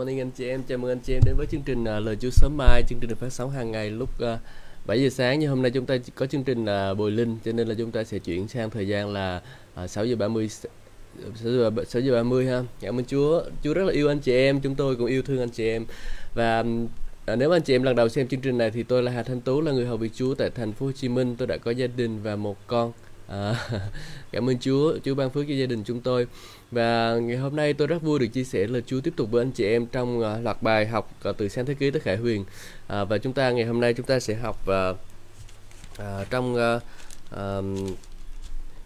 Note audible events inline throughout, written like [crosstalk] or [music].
morning anh chị em, chào mừng anh chị em đến với chương trình uh, Lời Chúa sớm mai, chương trình được phát sóng hàng ngày lúc à, uh, 7 giờ sáng nhưng hôm nay chúng ta có chương trình uh, Bồi Linh cho nên là chúng ta sẽ chuyển sang thời gian là uh, 6 giờ 30 6 giờ, 6 giờ 30 ha. Cảm ơn Chúa. Chúa rất là yêu anh chị em, chúng tôi cũng yêu thương anh chị em. Và À, nếu anh chị em lần đầu xem chương trình này thì tôi là Hà Thanh Tú là người hầu việc Chúa tại thành phố Hồ Chí Minh. Tôi đã có gia đình và một con. À, [laughs] cảm ơn Chúa, Chúa ban phước cho gia đình chúng tôi. Và ngày hôm nay tôi rất vui được chia sẻ lời Chúa tiếp tục với anh chị em trong uh, loạt bài học uh, từ sáng thế ký tới khải huyền. À, và chúng ta ngày hôm nay chúng ta sẽ học uh, uh, trong uh, uh,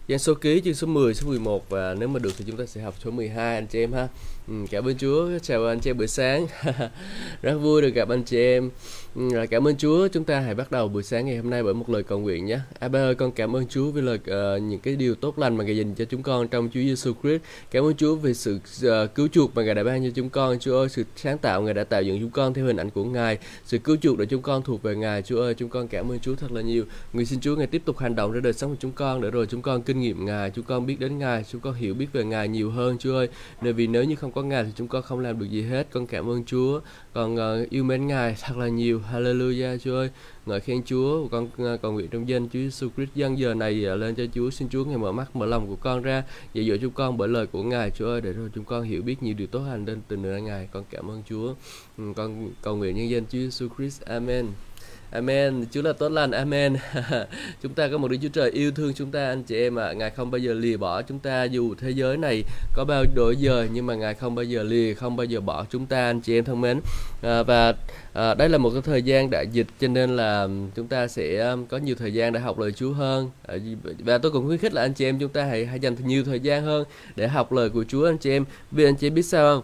Giăng số ký chương số 10, số 11 và nếu mà được thì chúng ta sẽ học số 12 anh chị em ha. Ừ, cảm ơn Chúa, chào anh chị em buổi sáng. [laughs] Rất vui được gặp anh chị em. Ừ, cảm ơn Chúa, chúng ta hãy bắt đầu buổi sáng ngày hôm nay bởi một lời cầu nguyện nhé. À ba ơi, con cảm ơn Chúa vì lời uh, những cái điều tốt lành mà Ngài dành cho chúng con trong Chúa Giêsu Christ. Cảm ơn Chúa vì sự uh, cứu chuộc mà Ngài đã ban cho chúng con. Chúa ơi, sự sáng tạo Ngài đã tạo dựng chúng con theo hình ảnh của Ngài. Sự cứu chuộc để chúng con thuộc về Ngài. Chúa ơi, chúng con cảm ơn Chúa thật là nhiều. Nguyện xin Chúa Ngài tiếp tục hành động ra đời sống của chúng con để rồi chúng con kinh nghiệm Ngài, chúng con biết đến Ngài, chúng con hiểu biết về Ngài nhiều hơn Chúa ơi. Bởi vì nếu như không có Ngài thì chúng con không làm được gì hết. Con cảm ơn Chúa còn uh, yêu mến Ngài thật là nhiều. Hallelujah Chúa ơi. Ngợi khen Chúa. Con ờ, cầu nguyện trong danh Chúa Jesus Christ dân giờ này ờ, lên cho Chúa. Xin Chúa Ngài mở mắt, mở lòng của con ra. Dạy dỗ chúng con bởi lời của Ngài Chúa ơi để rồi chúng con hiểu biết nhiều điều tốt lành đến từ nơi Ngài. Con cảm ơn Chúa. Ừ, con cầu nguyện nhân danh Chúa Jesus Christ. Amen. Amen. Chúa là tốt lành. Amen. [laughs] chúng ta có một Đức Chúa Trời yêu thương chúng ta anh chị em ạ. À. Ngài không bao giờ lìa bỏ chúng ta dù thế giới này có bao đổi giờ nhưng mà Ngài không bao giờ lìa, không bao giờ bỏ chúng ta anh chị em thân mến. À, và à, đây là một cái thời gian đại dịch cho nên là chúng ta sẽ um, có nhiều thời gian để học lời Chúa hơn. À, và tôi cũng khuyến khích là anh chị em chúng ta hãy hãy dành nhiều thời gian hơn để học lời của Chúa anh chị em. Vì anh chị em biết sao không?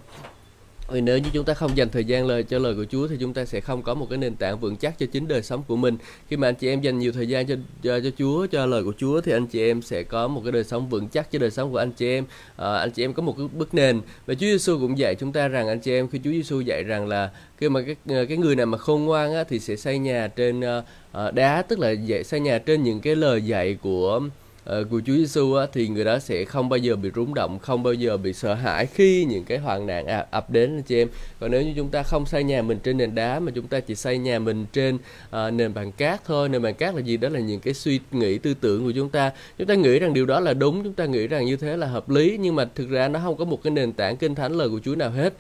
Vì nếu như chúng ta không dành thời gian lời cho lời của Chúa thì chúng ta sẽ không có một cái nền tảng vững chắc cho chính đời sống của mình. Khi mà anh chị em dành nhiều thời gian cho cho, cho Chúa, cho lời của Chúa thì anh chị em sẽ có một cái đời sống vững chắc cho đời sống của anh chị em. À, anh chị em có một cái bức nền. Và Chúa Giêsu cũng dạy chúng ta rằng anh chị em khi Chúa Giêsu dạy rằng là khi mà cái ờ, cái người nào mà khôn ngoan á, thì sẽ xây nhà trên uh, đá tức là dạy xây nhà trên những cái lời dạy của uh, của Chúa Giêsu á, thì người đó sẽ không bao giờ bị rúng động, không bao giờ bị sợ hãi khi những cái hoạn nạn à, ập đến anh chị em. Còn nếu như chúng ta không xây nhà mình trên nền đá mà chúng ta chỉ xây nhà mình trên uh, nền bằng cát thôi, nền bằng cát là gì? Đó là những cái suy nghĩ tư tưởng của chúng ta. Chúng ta nghĩ rằng điều đó là đúng, chúng ta nghĩ rằng như thế là hợp lý nhưng mà thực ra nó không có một cái nền tảng kinh thánh lời của Chúa nào hết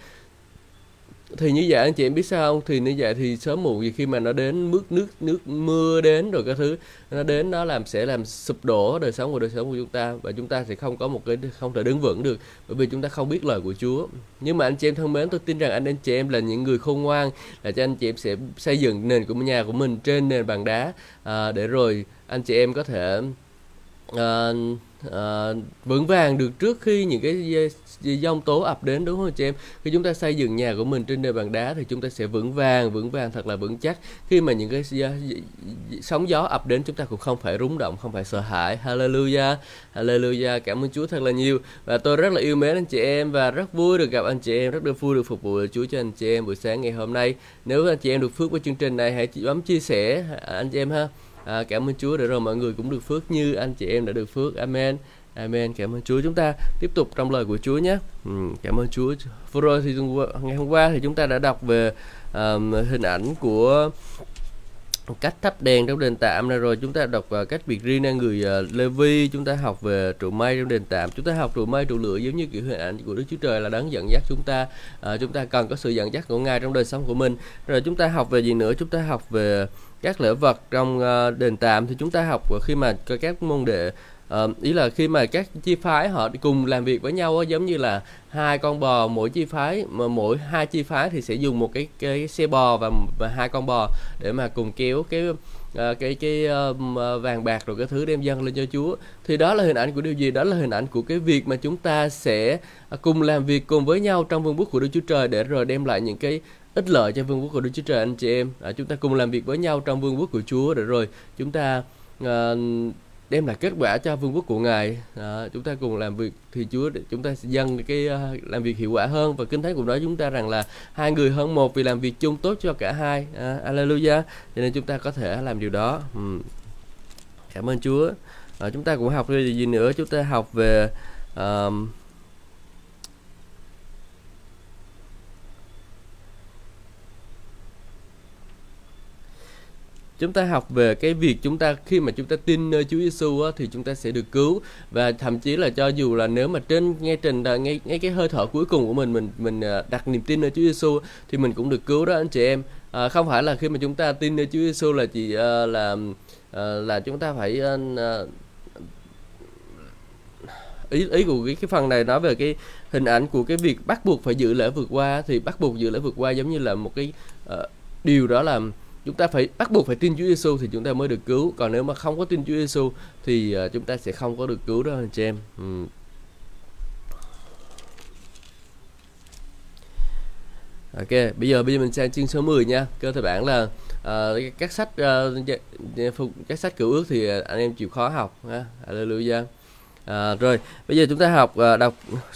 thì như vậy anh chị em biết sao không? Thì như vậy thì sớm muộn gì khi mà nó đến mức nước nước mưa đến rồi cái thứ nó đến nó làm sẽ làm sụp đổ đời sống của đời sống của chúng ta. Và chúng ta sẽ không có một cái không thể đứng vững được bởi vì chúng ta không biết lời của Chúa. Nhưng mà anh chị em thân mến tôi tin rằng anh anh chị em là những người khôn ngoan là cho anh chị em sẽ xây dựng nền của nhà của mình trên nền bằng đá à, để rồi anh chị em có thể à, uh, vững vàng được trước khi những cái dông tố ập đến đúng không chị em? Khi chúng ta xây dựng nhà của mình trên nền bàn đá thì chúng ta sẽ vững vàng vững vàng thật là vững chắc. Khi mà những cái sóng gió ập đến chúng ta cũng không phải rúng động không phải sợ hãi. Hallelujah hallelujah. Cảm ơn Chúa thật là nhiều. Và tôi rất là yêu mến anh chị em và rất vui được gặp anh chị em rất được vui được phục vụ Chúa cho anh chị em buổi sáng ngày hôm nay. Nếu anh chị em được phước với chương trình này hãy bấm chia sẻ à, anh chị em ha à, cảm ơn Chúa để rồi mọi người cũng được phước như anh chị em đã được phước. Amen. Amen. Cảm ơn Chúa. Chúng ta tiếp tục trong lời của Chúa nhé. Ừ, cảm ơn Chúa. Vừa rồi thì ngày hôm qua thì chúng ta đã đọc về um, hình ảnh của cách thắp đèn trong đền tạm này. Rồi chúng ta đọc uh, cách biệt riêng ra người ờ, uh, Levi chúng ta học về trụ mây trong đền tạm. Chúng ta học trụ mây trụ lửa giống như kiểu hình ảnh của Đức Chúa Trời là đấng dẫn dắt chúng ta. Uh, chúng ta cần có sự dẫn dắt của Ngài trong đời sống của mình. Rồi chúng ta học về gì nữa? Chúng ta học về các lễ vật trong uh, đền tạm thì chúng ta học khi mà các môn đệ uh, ý là khi mà các chi phái họ cùng làm việc với nhau giống như là hai con bò mỗi chi phái mà mỗi hai chi phái thì sẽ dùng một cái cái xe bò và, và hai con bò để mà cùng kéo cái À, cái cái uh, vàng bạc rồi cái thứ đem dâng lên cho Chúa. Thì đó là hình ảnh của điều gì? Đó là hình ảnh của cái việc mà chúng ta sẽ cùng làm việc cùng với nhau trong vương quốc của Đức Chúa Trời để rồi đem lại những cái ích lợi cho vương quốc của Đức Chúa Trời anh chị em. À, chúng ta cùng làm việc với nhau trong vương quốc của Chúa để rồi. Chúng ta à, đem lại kết quả cho vương quốc của ngài. À, chúng ta cùng làm việc thì chúa chúng ta sẽ dâng cái à, làm việc hiệu quả hơn. Và kinh thánh cũng nói chúng ta rằng là hai người hơn một vì làm việc chung tốt cho cả hai. À, alleluia cho nên chúng ta có thể làm điều đó. Ừ. cảm ơn chúa. À, chúng ta cũng học về gì nữa? Chúng ta học về um, chúng ta học về cái việc chúng ta khi mà chúng ta tin nơi Chúa Giêsu thì chúng ta sẽ được cứu. Và thậm chí là cho dù là nếu mà trên ngay trình à, ngay ngay cái hơi thở cuối cùng của mình mình mình à, đặt niềm tin nơi Chúa Giêsu thì mình cũng được cứu đó anh chị em. À, không phải là khi mà chúng ta tin nơi Chúa Giêsu là chỉ uh, là uh, là chúng ta phải uh, ý ý của cái cái phần này nói về cái hình ảnh của cái việc bắt buộc phải giữ lễ vượt qua thì bắt buộc giữ lễ vượt qua giống như là một cái uh, điều đó là chúng ta phải bắt buộc phải tin Chúa Giêsu thì chúng ta mới được cứu còn nếu mà không có tin Chúa Giêsu thì uh, chúng ta sẽ không có được cứu đó anh chị em ừ. Ok, bây giờ bây giờ mình sang chương số 10 nha. Cơ thể bản là uh, các sách uh, các sách cựu ước thì anh em chịu khó học ha. Hallelujah. À, rồi, bây giờ chúng ta học uh, đọc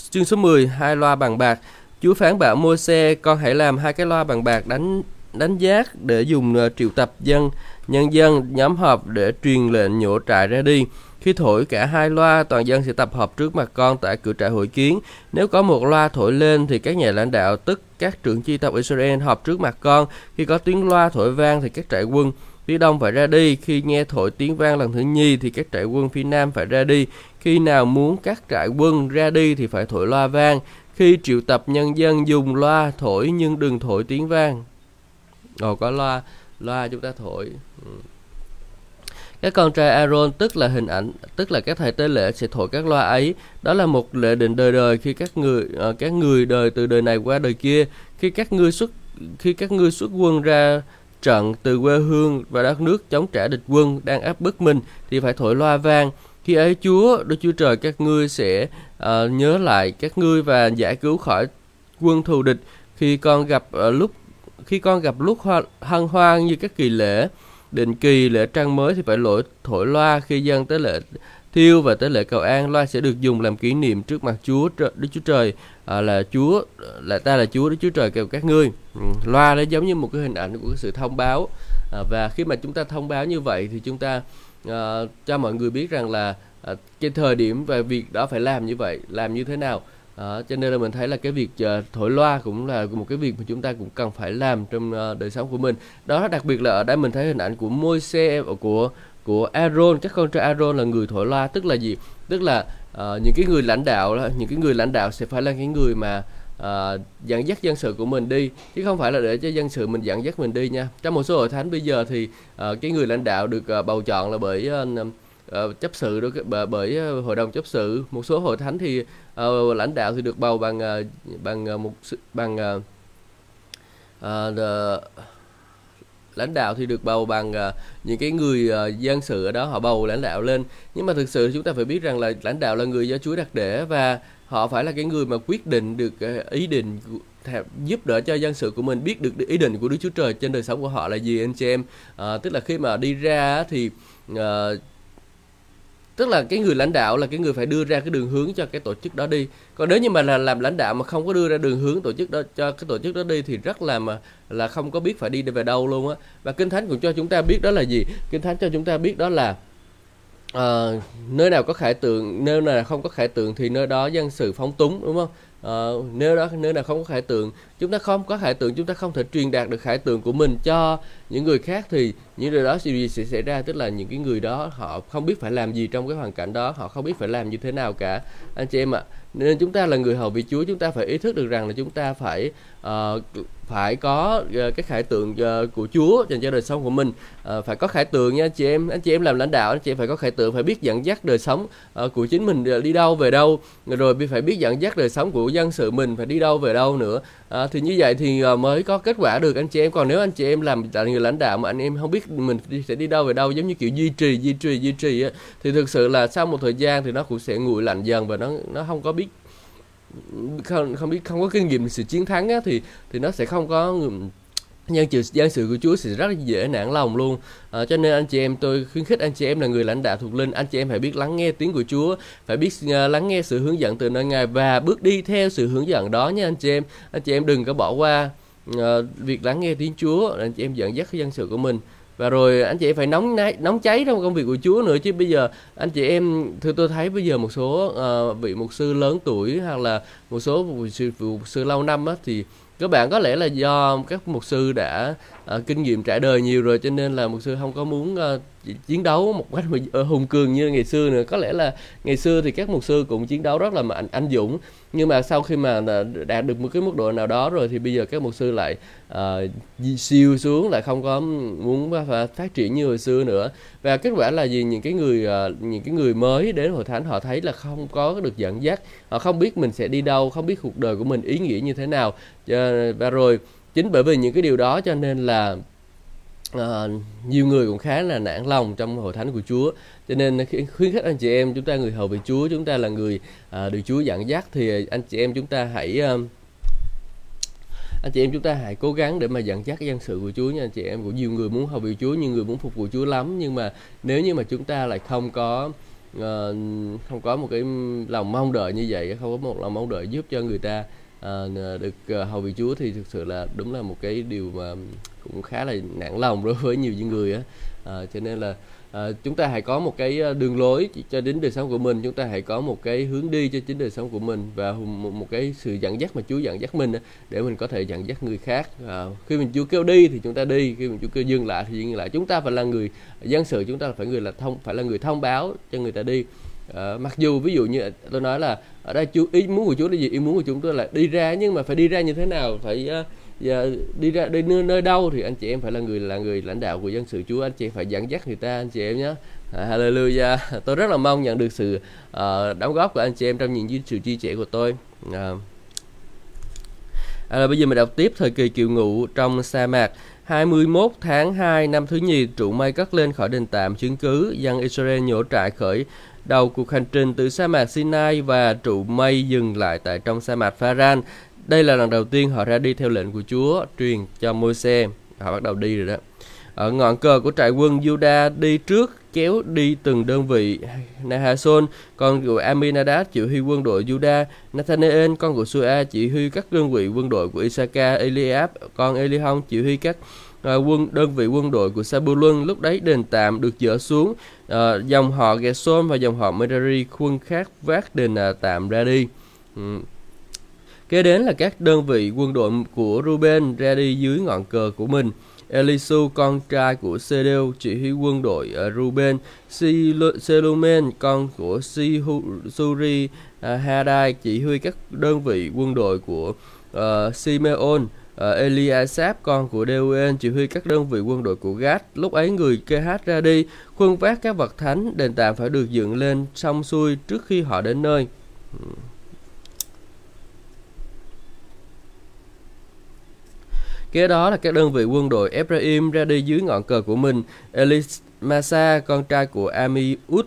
chương số 10 hai loa bằng bạc. Chúa phán bảo Môi-se con hãy làm hai cái loa bằng bạc đánh đánh giác để dùng uh, triệu tập dân nhân dân nhóm họp để truyền lệnh nhổ trại ra đi. Khi thổi cả hai loa, toàn dân sẽ tập hợp trước mặt con tại cửa trại hội kiến. Nếu có một loa thổi lên thì các nhà lãnh đạo tức các trưởng chi tộc Israel họp trước mặt con. Khi có tiếng loa thổi vang thì các trại quân phía đông phải ra đi. Khi nghe thổi tiếng vang lần thứ nhì thì các trại quân phía nam phải ra đi. Khi nào muốn các trại quân ra đi thì phải thổi loa vang. Khi triệu tập nhân dân dùng loa thổi nhưng đừng thổi tiếng vang rồi có loa, loa chúng ta thổi. Ừ. Các con trai Aaron tức là hình ảnh, tức là các thầy tế lễ sẽ thổi các loa ấy. Đó là một lệ định đời đời khi các người uh, các người đời từ đời này qua đời kia, khi các ngươi xuất khi các ngươi xuất quân ra trận từ quê hương và đất nước chống trả địch quân đang áp bức mình thì phải thổi loa vang. Khi ấy Chúa, Đức Chúa Trời các ngươi sẽ uh, nhớ lại các ngươi và giải cứu khỏi quân thù địch khi con gặp uh, lúc khi con gặp lúc hoa, hân hoan như các kỳ lễ định kỳ lễ trăng mới thì phải lỗi thổi loa khi dân tới lễ thiêu và tới lễ cầu an. Loa sẽ được dùng làm kỷ niệm trước mặt Chúa Đức Chúa Trời à, là Chúa là ta là Chúa Đức Chúa Trời kêu các ngươi. Ừ, loa nó giống như một cái hình ảnh của cái sự thông báo. À, và khi mà chúng ta thông báo như vậy thì chúng ta à, cho mọi người biết rằng là à, cái thời điểm và việc đó phải làm như vậy làm như thế nào. À, cho nên là mình thấy là cái việc uh, thổi loa cũng là một cái việc mà chúng ta cũng cần phải làm trong uh, đời sống của mình. Đó đặc biệt là ở đây mình thấy hình ảnh của môi xe ờ, của của Aaron. Các con trai Aaron là người thổi loa tức là gì? Tức là uh, những cái người lãnh đạo những cái người lãnh đạo sẽ phải là những người mà uh, dẫn dắt dân sự của mình đi chứ không phải là để cho dân sự mình dẫn dắt mình đi nha. Trong một số hội thánh bây giờ thì uh, cái người lãnh đạo được uh, bầu chọn là bởi uh, uh, chấp sự đó bởi bởi hội đồng chấp sự. Một số hội thánh thì uh, lãnh đạo thì được bầu bằng uh, bằng uh, một bằng uh, uh, the, lãnh đạo thì được bầu bằng uh, những cái người uh, dân sự ở đó họ bầu lãnh đạo lên. Nhưng mà thực sự chúng ta phải biết rằng là lãnh đạo là người do Chúa đặt để và họ phải là cái người mà quyết định được uh, ý định giúp đỡ cho dân sự của mình biết được ý định của Đức Chúa Trời trên đời sống của họ là gì anh chị em. À, tức là khi mà đi ra thì uh, tức là cái người lãnh đạo là cái người phải đưa ra cái đường hướng cho cái tổ chức đó đi. Còn nếu như mà là làm lãnh đạo mà không có đưa ra đường hướng tổ chức đó cho cái tổ chức đó đi thì rất là mà là không có biết phải đi về đâu luôn á. Và kinh thánh cũng cho chúng ta biết đó là gì? Kinh thánh cho chúng ta biết đó là uh, nơi nào có khải tượng nơi nào không có khải tượng thì nơi đó dân sự phóng túng đúng không? Ờ, nếu đó nếu nào không có khải tượng chúng ta không có khải tượng chúng ta không thể truyền đạt được khải tượng của mình cho những người khác thì những điều đó sẽ, sẽ xảy ra? Tức là những cái người đó họ không biết phải làm gì trong cái hoàn cảnh đó họ không biết phải làm như thế nào cả. Anh chị em ạ nên chúng ta là người hầu vị Chúa chúng ta phải ý thức được rằng là chúng ta phải uh, phải có uh, cái khải tượng uh, của Chúa dành cho đời sống của mình. Uh, phải có khải tượng nha anh chị em. Anh chị em làm lãnh đạo anh chị em phải có khải tượng phải biết dẫn dắt đời sống uh, của chính mình đi đâu về đâu. Rồi phải biết dẫn dắt đời sống của dân sự mình phải đi đâu về đâu nữa. Uh, thì như vậy thì uh, mới có kết quả được anh chị em. Còn nếu anh chị em làm là người lãnh đạo mà anh em không biết mình đi, sẽ đi đâu về đâu giống như kiểu duy trì duy trì duy trì á, thì thực sự là sau một thời gian thì nó cũng sẽ nguội lạnh dần và nó nó không có biết không không biết không có kinh nghiệm sự chiến thắng á, thì thì nó sẽ không có nhân sự dân sự của Chúa sẽ rất dễ nản lòng luôn. À, cho nên anh chị em tôi khuyến khích anh chị em là người lãnh đạo thuộc linh anh chị em phải biết lắng nghe tiếng của Chúa phải biết uh, lắng nghe sự hướng dẫn từ nơi ngài và bước đi theo sự hướng dẫn đó nha anh chị em. Anh chị em đừng có bỏ qua uh, việc lắng nghe tiếng Chúa anh chị em dẫn dắt cái dân sự của mình và rồi anh chị em phải nóng nóng cháy trong công việc của Chúa nữa chứ bây giờ anh chị em thưa tôi thấy bây giờ một số uh, vị mục sư lớn tuổi hoặc là một số mục sư, mục sư lâu năm á, thì các bạn có lẽ là do các mục sư đã uh, kinh nghiệm trải đời nhiều rồi cho nên là mục sư không có muốn uh, chiến đấu một cách ờ, hùng cường như ngày xưa nữa. Có lẽ là ngày xưa thì các mục sư cũng chiến đấu rất là mạnh anh dũng. Nhưng mà sau khi mà đạt được một cái mức độ nào đó rồi thì bây giờ các mục sư lại uh, siêu xuống lại không có muốn phát triển như hồi xưa nữa. Và kết quả là gì? Những cái người uh, những cái người mới đến hội thánh họ thấy là không có được dẫn dắt. Họ không biết mình sẽ đi đâu không biết cuộc đời của mình ý nghĩa như thế nào. Và rồi chính bởi vì những cái điều đó cho nên là à, nhiều người cũng khá là nản lòng trong hội thánh của Chúa. Cho nên khuyến khích anh chị em chúng ta người hầu về Chúa chúng ta là người à, được Chúa dẫn dắt thì anh chị em chúng ta hãy à, anh chị em chúng ta hãy cố gắng để mà dẫn dắt dân sự của Chúa nha anh chị em. Cũng nhiều người muốn hầu việc Chúa nhiều người muốn phục vụ Chúa lắm. Nhưng mà nếu như mà chúng ta lại không có uh, không có một cái lòng mong đợi như vậy không có một lòng mong đợi giúp cho người ta à, được ờ, hầu vị Chúa thì thực sự là đúng là một cái điều mà cũng khá là nản lòng đối với nhiều những người á. À, cho nên là à, chúng ta hãy có một cái đường lối cho đến đời sống của mình chúng ta hãy có một cái hướng đi cho chính đời sống của mình và một, một cái sự dẫn dắt mà Chúa dẫn dắt mình để mình có thể dẫn dắt người khác. À, khi mình Chúa kêu đi thì chúng ta đi khi mình Chúa kêu dừng lại thì dừng lại. Chúng ta phải là người dân sự chúng ta phải người là thông phải là người thông báo cho người ta đi à, mặc dù ví dụ như tôi nói là ở đây chú ý muốn của Chúa là gì? Ý muốn của chúng tôi là đi ra nhưng mà phải đi ra như thế nào? Phải uh, giờ đi ra đi nơi, nơi đâu thì anh chị em phải là người là người lãnh đạo của dân sự Chúa anh chị em phải dẫn dắt người ta anh chị em nhé. À, Hallelujah. [laughs] Tôi rất là mong nhận được sự uh, đóng góp của anh chị em trong những sự chia sẻ của tôi. Uh, à, bây giờ mình đọc tiếp thời kỳ kiều ngụ trong sa mạc. 21 tháng 2 năm thứ nhì trụ mây cất lên khỏi đền tạm chứng cứ dân Israel nhổ trại khởi đầu cuộc hành trình từ sa mạc Sinai và trụ mây dừng lại tại trong sa mạc Pharan đây là lần đầu tiên họ ra đi theo lệnh của Chúa truyền cho Môi-se. Họ bắt đầu đi rồi đó. Ở ngọn cờ của trại quân Juda đi trước kéo đi từng đơn vị Nahason, con của Aminadab chỉ huy quân đội Juda, Nathanael, con của Sua chỉ huy các đơn vị quân đội của Isaka, Eliab, con Elihon chỉ huy các Ờ, quân đơn vị quân đội của Sabulun lúc đấy đền tạm được dỡ xuống à, dòng họ Gerson và dòng họ Merari quân khác vác đền à, tạm ra đi ừ. Kế đến là các đơn vị quân đội của Ruben ra đi dưới ngọn cờ của mình. Elisu, con trai của Sedeu chỉ huy quân đội ở Ruben, Selumen, con của Suri Hadai, chỉ huy các đơn vị quân đội của uh, Simeon, uh, Eliasap, con của Deuel, chỉ huy các đơn vị quân đội của Gad. Lúc ấy người KH hát ra đi, khuân vác các vật thánh, đền tạm phải được dựng lên xong xuôi trước khi họ đến nơi. Ừ. Kế đó là các đơn vị quân đội Ephraim ra đi dưới ngọn cờ của mình. Elismasa, con trai của Amiud,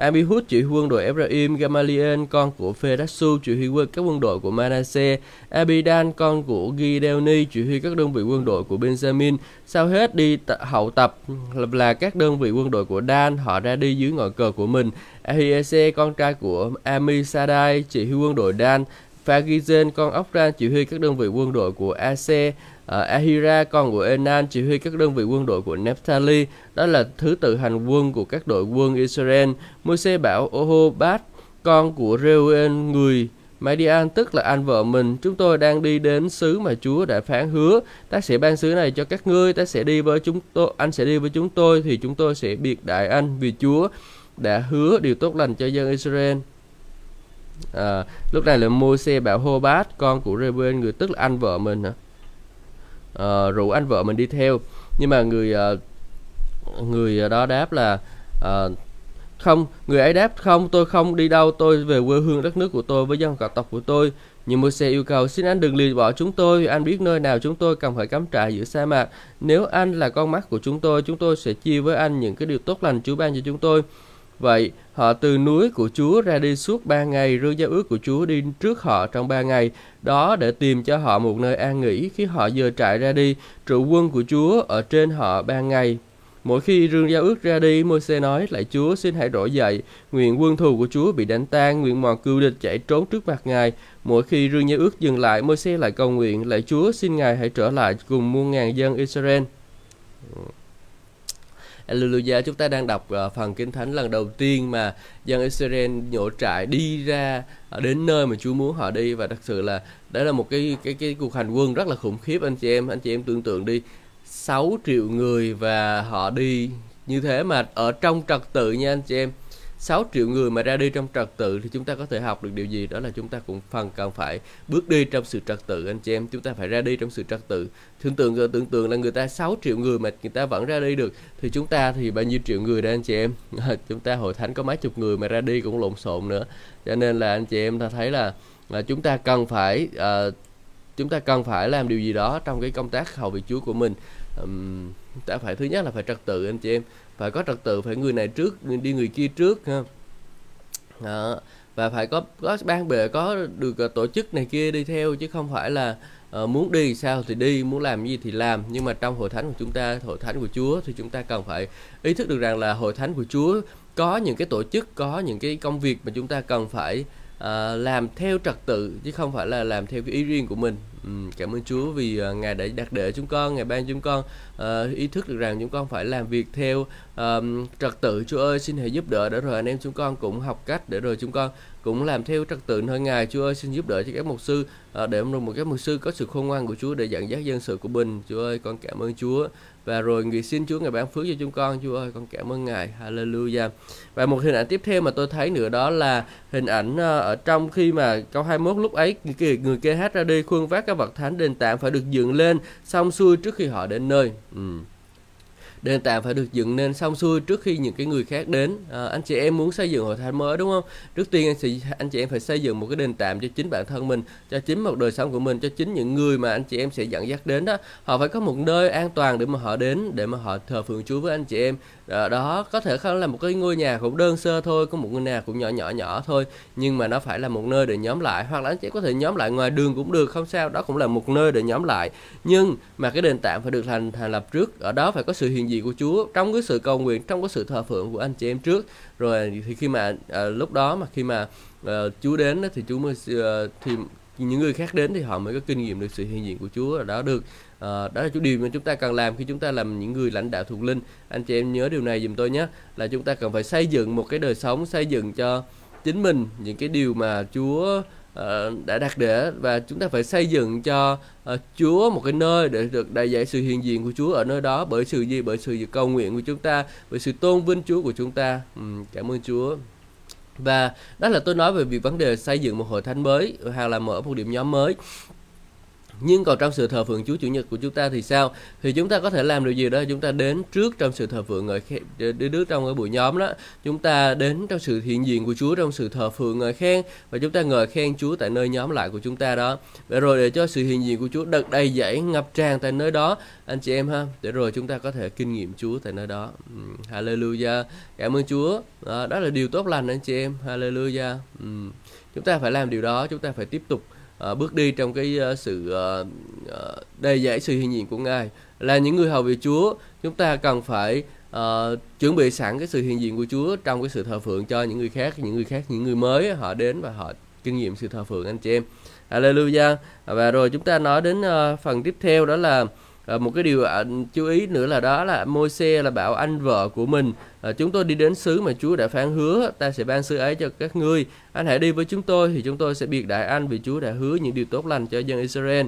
Amihud chỉ huy quân đội Ephraim, Gamaliel, con của Phedasu, chỉ huy quân các quân đội của Manasseh, Abidan, con của Gideoni, chỉ huy các đơn vị quân đội của Benjamin. Sau hết đi hậu tập là các đơn vị quân đội của Dan, họ ra đi dưới ngọn cờ của mình. Ahiese, con trai của Amisadai, chỉ huy quân đội Dan, Phagizen, con Okran, chỉ huy các đơn vị quân đội của Ase, uh, Ahira con của Enan chỉ huy các đơn vị quân đội của Naphtali. Đó là thứ tự hành quân của các đội quân Israel. Môi-se bảo Ohobad con của Reuel người Madian tức là anh vợ mình. Chúng tôi đang đi đến xứ mà Chúa đã phán hứa. Ta sẽ ban xứ này cho các ngươi. Ta sẽ đi với chúng tôi anh sẽ đi với chúng tôi thì chúng tôi sẽ biệt đại anh vì Chúa đã hứa điều tốt lành cho dân Israel. À, lúc này là Môi-se bảo Hobad con của Reuben người tức là anh vợ mình hả? Uh, rủ anh vợ mình đi theo. Nhưng mà người uh, người đó đáp là uh, không người ấy đáp không tôi không đi đâu tôi về quê hương đất nước của tôi với dân tộc của tôi. Nhưng Môi-se yêu cầu xin anh đừng lìa bỏ chúng tôi anh biết nơi nào chúng tôi cần phải cắm trại giữa sa mạc. Nếu anh là con mắt của chúng tôi chúng tôi sẽ chia với anh những cái điều tốt lành Chúa ban cho chúng tôi. Vậy, họ từ núi của Chúa ra đi suốt ba ngày, rương giao ước của Chúa đi trước họ trong ba ngày, đó để tìm cho họ một nơi an nghỉ khi họ vừa trại ra đi, trụ quân của Chúa ở trên họ ba ngày. Mỗi khi rương giao ước ra đi, Môi-se nói, lại Chúa xin hãy trỗi dậy, nguyện quân thù của Chúa bị đánh tan, nguyện mòn cưu địch chạy trốn trước mặt Ngài. Mỗi khi rương giao ước dừng lại, Môi-se lại cầu nguyện, lại Chúa xin Ngài hãy trở lại cùng muôn ngàn dân Israel. Alleluia chúng ta đang đọc uh, phần kinh thánh lần đầu tiên mà dân Israel nhổ trại đi ra uh, đến nơi mà Chúa muốn họ đi. Và thật sự là đó là một cái cái cái cuộc hành quân rất là khủng khiếp. Anh chị em anh chị em tưởng tượng đi 6 triệu người và họ đi như thế mà ở trong trật tự nha anh chị em. 6 triệu người mà ra đi trong trật tự thì chúng ta có thể học được điều gì? Đó là chúng ta cũng phần cần phải bước đi trong sự trật tự anh chị em. Chúng ta phải ra đi trong sự trật tự. Tưởng tượng ờ, tưởng tượng là người ta 6 triệu người mà người ta vẫn ra đi được thì chúng ta thì bao nhiêu triệu người đây anh chị em? [laughs] Chúng ta hội thánh có mấy chục người mà ra đi cũng lộn xộn nữa. Cho nên là anh chị em ta thấy là, là chúng ta cần phải uh, chúng ta cần phải làm điều gì đó trong cái công tác hầu việc Chúa của mình. Um, ta phải thứ nhất là phải trật tự anh chị em phải có trật tự phải người này trước người đi người kia trước ha. Đó. và phải có có ban bề có được ờ, tổ chức này kia đi theo chứ không phải là uh, muốn đi sao thì đi muốn làm gì thì làm. Nhưng mà trong hội thánh của chúng ta hội thánh của Chúa thì chúng ta cần phải ý thức được rằng là hội thánh của Chúa có những cái tổ chức có những cái công việc mà chúng ta cần phải uh, làm theo trật tự chứ không phải là làm theo cái ý riêng của mình. Ừ, cảm ơn Chúa vì uh, Ngài đã đặt để chúng con, Ngài ban chúng con uh, ý thức được rằng chúng con phải làm việc theo uh, trật tự. Chúa ơi, xin hãy giúp đỡ để rồi anh em chúng con cũng học cách để rồi chúng con cũng làm theo trật tự hơn Ngài. Chúa ơi, xin giúp đỡ cho các mục sư uh, để một các mục sư có sự khôn ngoan của Chúa để dẫn dắt dân sự của mình. Chúa ơi, con cảm ơn Chúa và rồi người xin Chúa ngài ban phước cho chúng con. Chúa ơi con cảm ơn ngài. Hallelujah. Và một hình ảnh tiếp theo mà tôi thấy nữa đó là hình ảnh ờ, ở trong khi mà câu 21 lúc ấy người, người kê hát ra đi khuôn vác các vật thánh đền tạm phải được dựng lên xong xuôi trước khi họ đến nơi. Ừ đền tạm phải được dựng nên xong xuôi trước khi những cái người khác đến. À, anh chị em muốn xây dựng hội thánh mới đúng không? Trước tiên anh chị anh chị em phải xây dựng một cái đền tạm cho chính bản thân mình cho chính một đời sống của mình cho chính những người mà anh chị em sẽ dẫn dắt đến đó. Họ phải có một nơi an toàn để mà họ đến để mà họ thờ phượng Chúa với anh chị em. Ờ, đó có thể không là một cái ngôi nhà cũng đơn sơ thôi có một ngôi nhà cũng nhỏ nhỏ nhỏ thôi nhưng mà nó phải là một nơi để nhóm lại hoặc là anh chị có thể nhóm lại ngoài đường cũng được không sao đó cũng là một nơi để nhóm lại. Nhưng mà cái đền tạm phải được thành thành lập trước ở đó phải có sự hiện diện của Chúa trong cái sự cầu nguyện trong cái sự thờ phượng của anh chị em trước. Rồi thì khi mà à, lúc đó mà khi mà à, Chúa đến thì Chúa mới à, thì những người khác đến thì họ mới có kinh nghiệm được sự hiện diện của Chúa ở đó được à, đó là chủ điều mà chúng ta cần làm khi chúng ta làm những người lãnh đạo thuộc linh. Anh chị em nhớ điều này dùm tôi nhé là chúng ta cần phải xây dựng một cái đời sống xây dựng cho chính mình những cái điều mà Chúa uh, đã đặt để và chúng ta phải xây dựng cho uh, Chúa một cái nơi để được đại dạy sự hiện diện của Chúa ở nơi đó bởi sự gì? Bởi sự cầu nguyện của chúng ta bởi sự tôn vinh Chúa của chúng ta. Uhm, cảm ơn Chúa. Và đó là tôi nói về việc vấn đề xây dựng một hội thánh mới hoặc là mở một điểm nhóm mới nhưng còn trong sự thờ phượng Chúa Chủ nhật của chúng ta thì sao? Thì chúng ta có thể làm được gì đó? Chúng ta đến trước trong sự thờ phượng ngợi khen đứa trước trong cái buổi nhóm đó. Chúng ta đến trong sự hiện diện của Chúa trong sự thờ phượng ngợi khen. Và chúng ta ngợi khen Chúa tại nơi nhóm lại của chúng ta đó. Để rồi để cho sự hiện diện của Chúa đợt đầy dẫy ngập tràn tại nơi đó. Anh chị em ha để rồi chúng ta có thể kinh nghiệm Chúa tại nơi đó. Um, Hallelujah. Cảm ơn Chúa. Đó, đó là điều tốt lành anh chị em. Hallelujah. Ừ, chúng ta phải làm điều đó chúng ta phải tiếp tục uh, bước đi trong cái uh, sự uh, đầy dãy sự hiện diện của Ngài là những người hầu về Chúa. Chúng ta cần phải uh, chuẩn bị sẵn cái sự hiện diện của Chúa trong cái sự thờ phượng cho những người khác những người khác những người mới họ đến và họ kinh nghiệm sự thờ phượng anh chị em. Hallelujah. Và rồi chúng ta nói đến uh, phần tiếp theo đó là à, một cái điều à, chú ý nữa là đó là môi xe là bảo anh vợ của mình à, chúng tôi đi đến xứ mà Chúa đã phán hứa ta sẽ ban xứ ấy cho các ngươi. Anh hãy đi với chúng tôi thì chúng tôi sẽ biệt đại anh vì Chúa đã hứa những điều tốt lành cho dân Israel.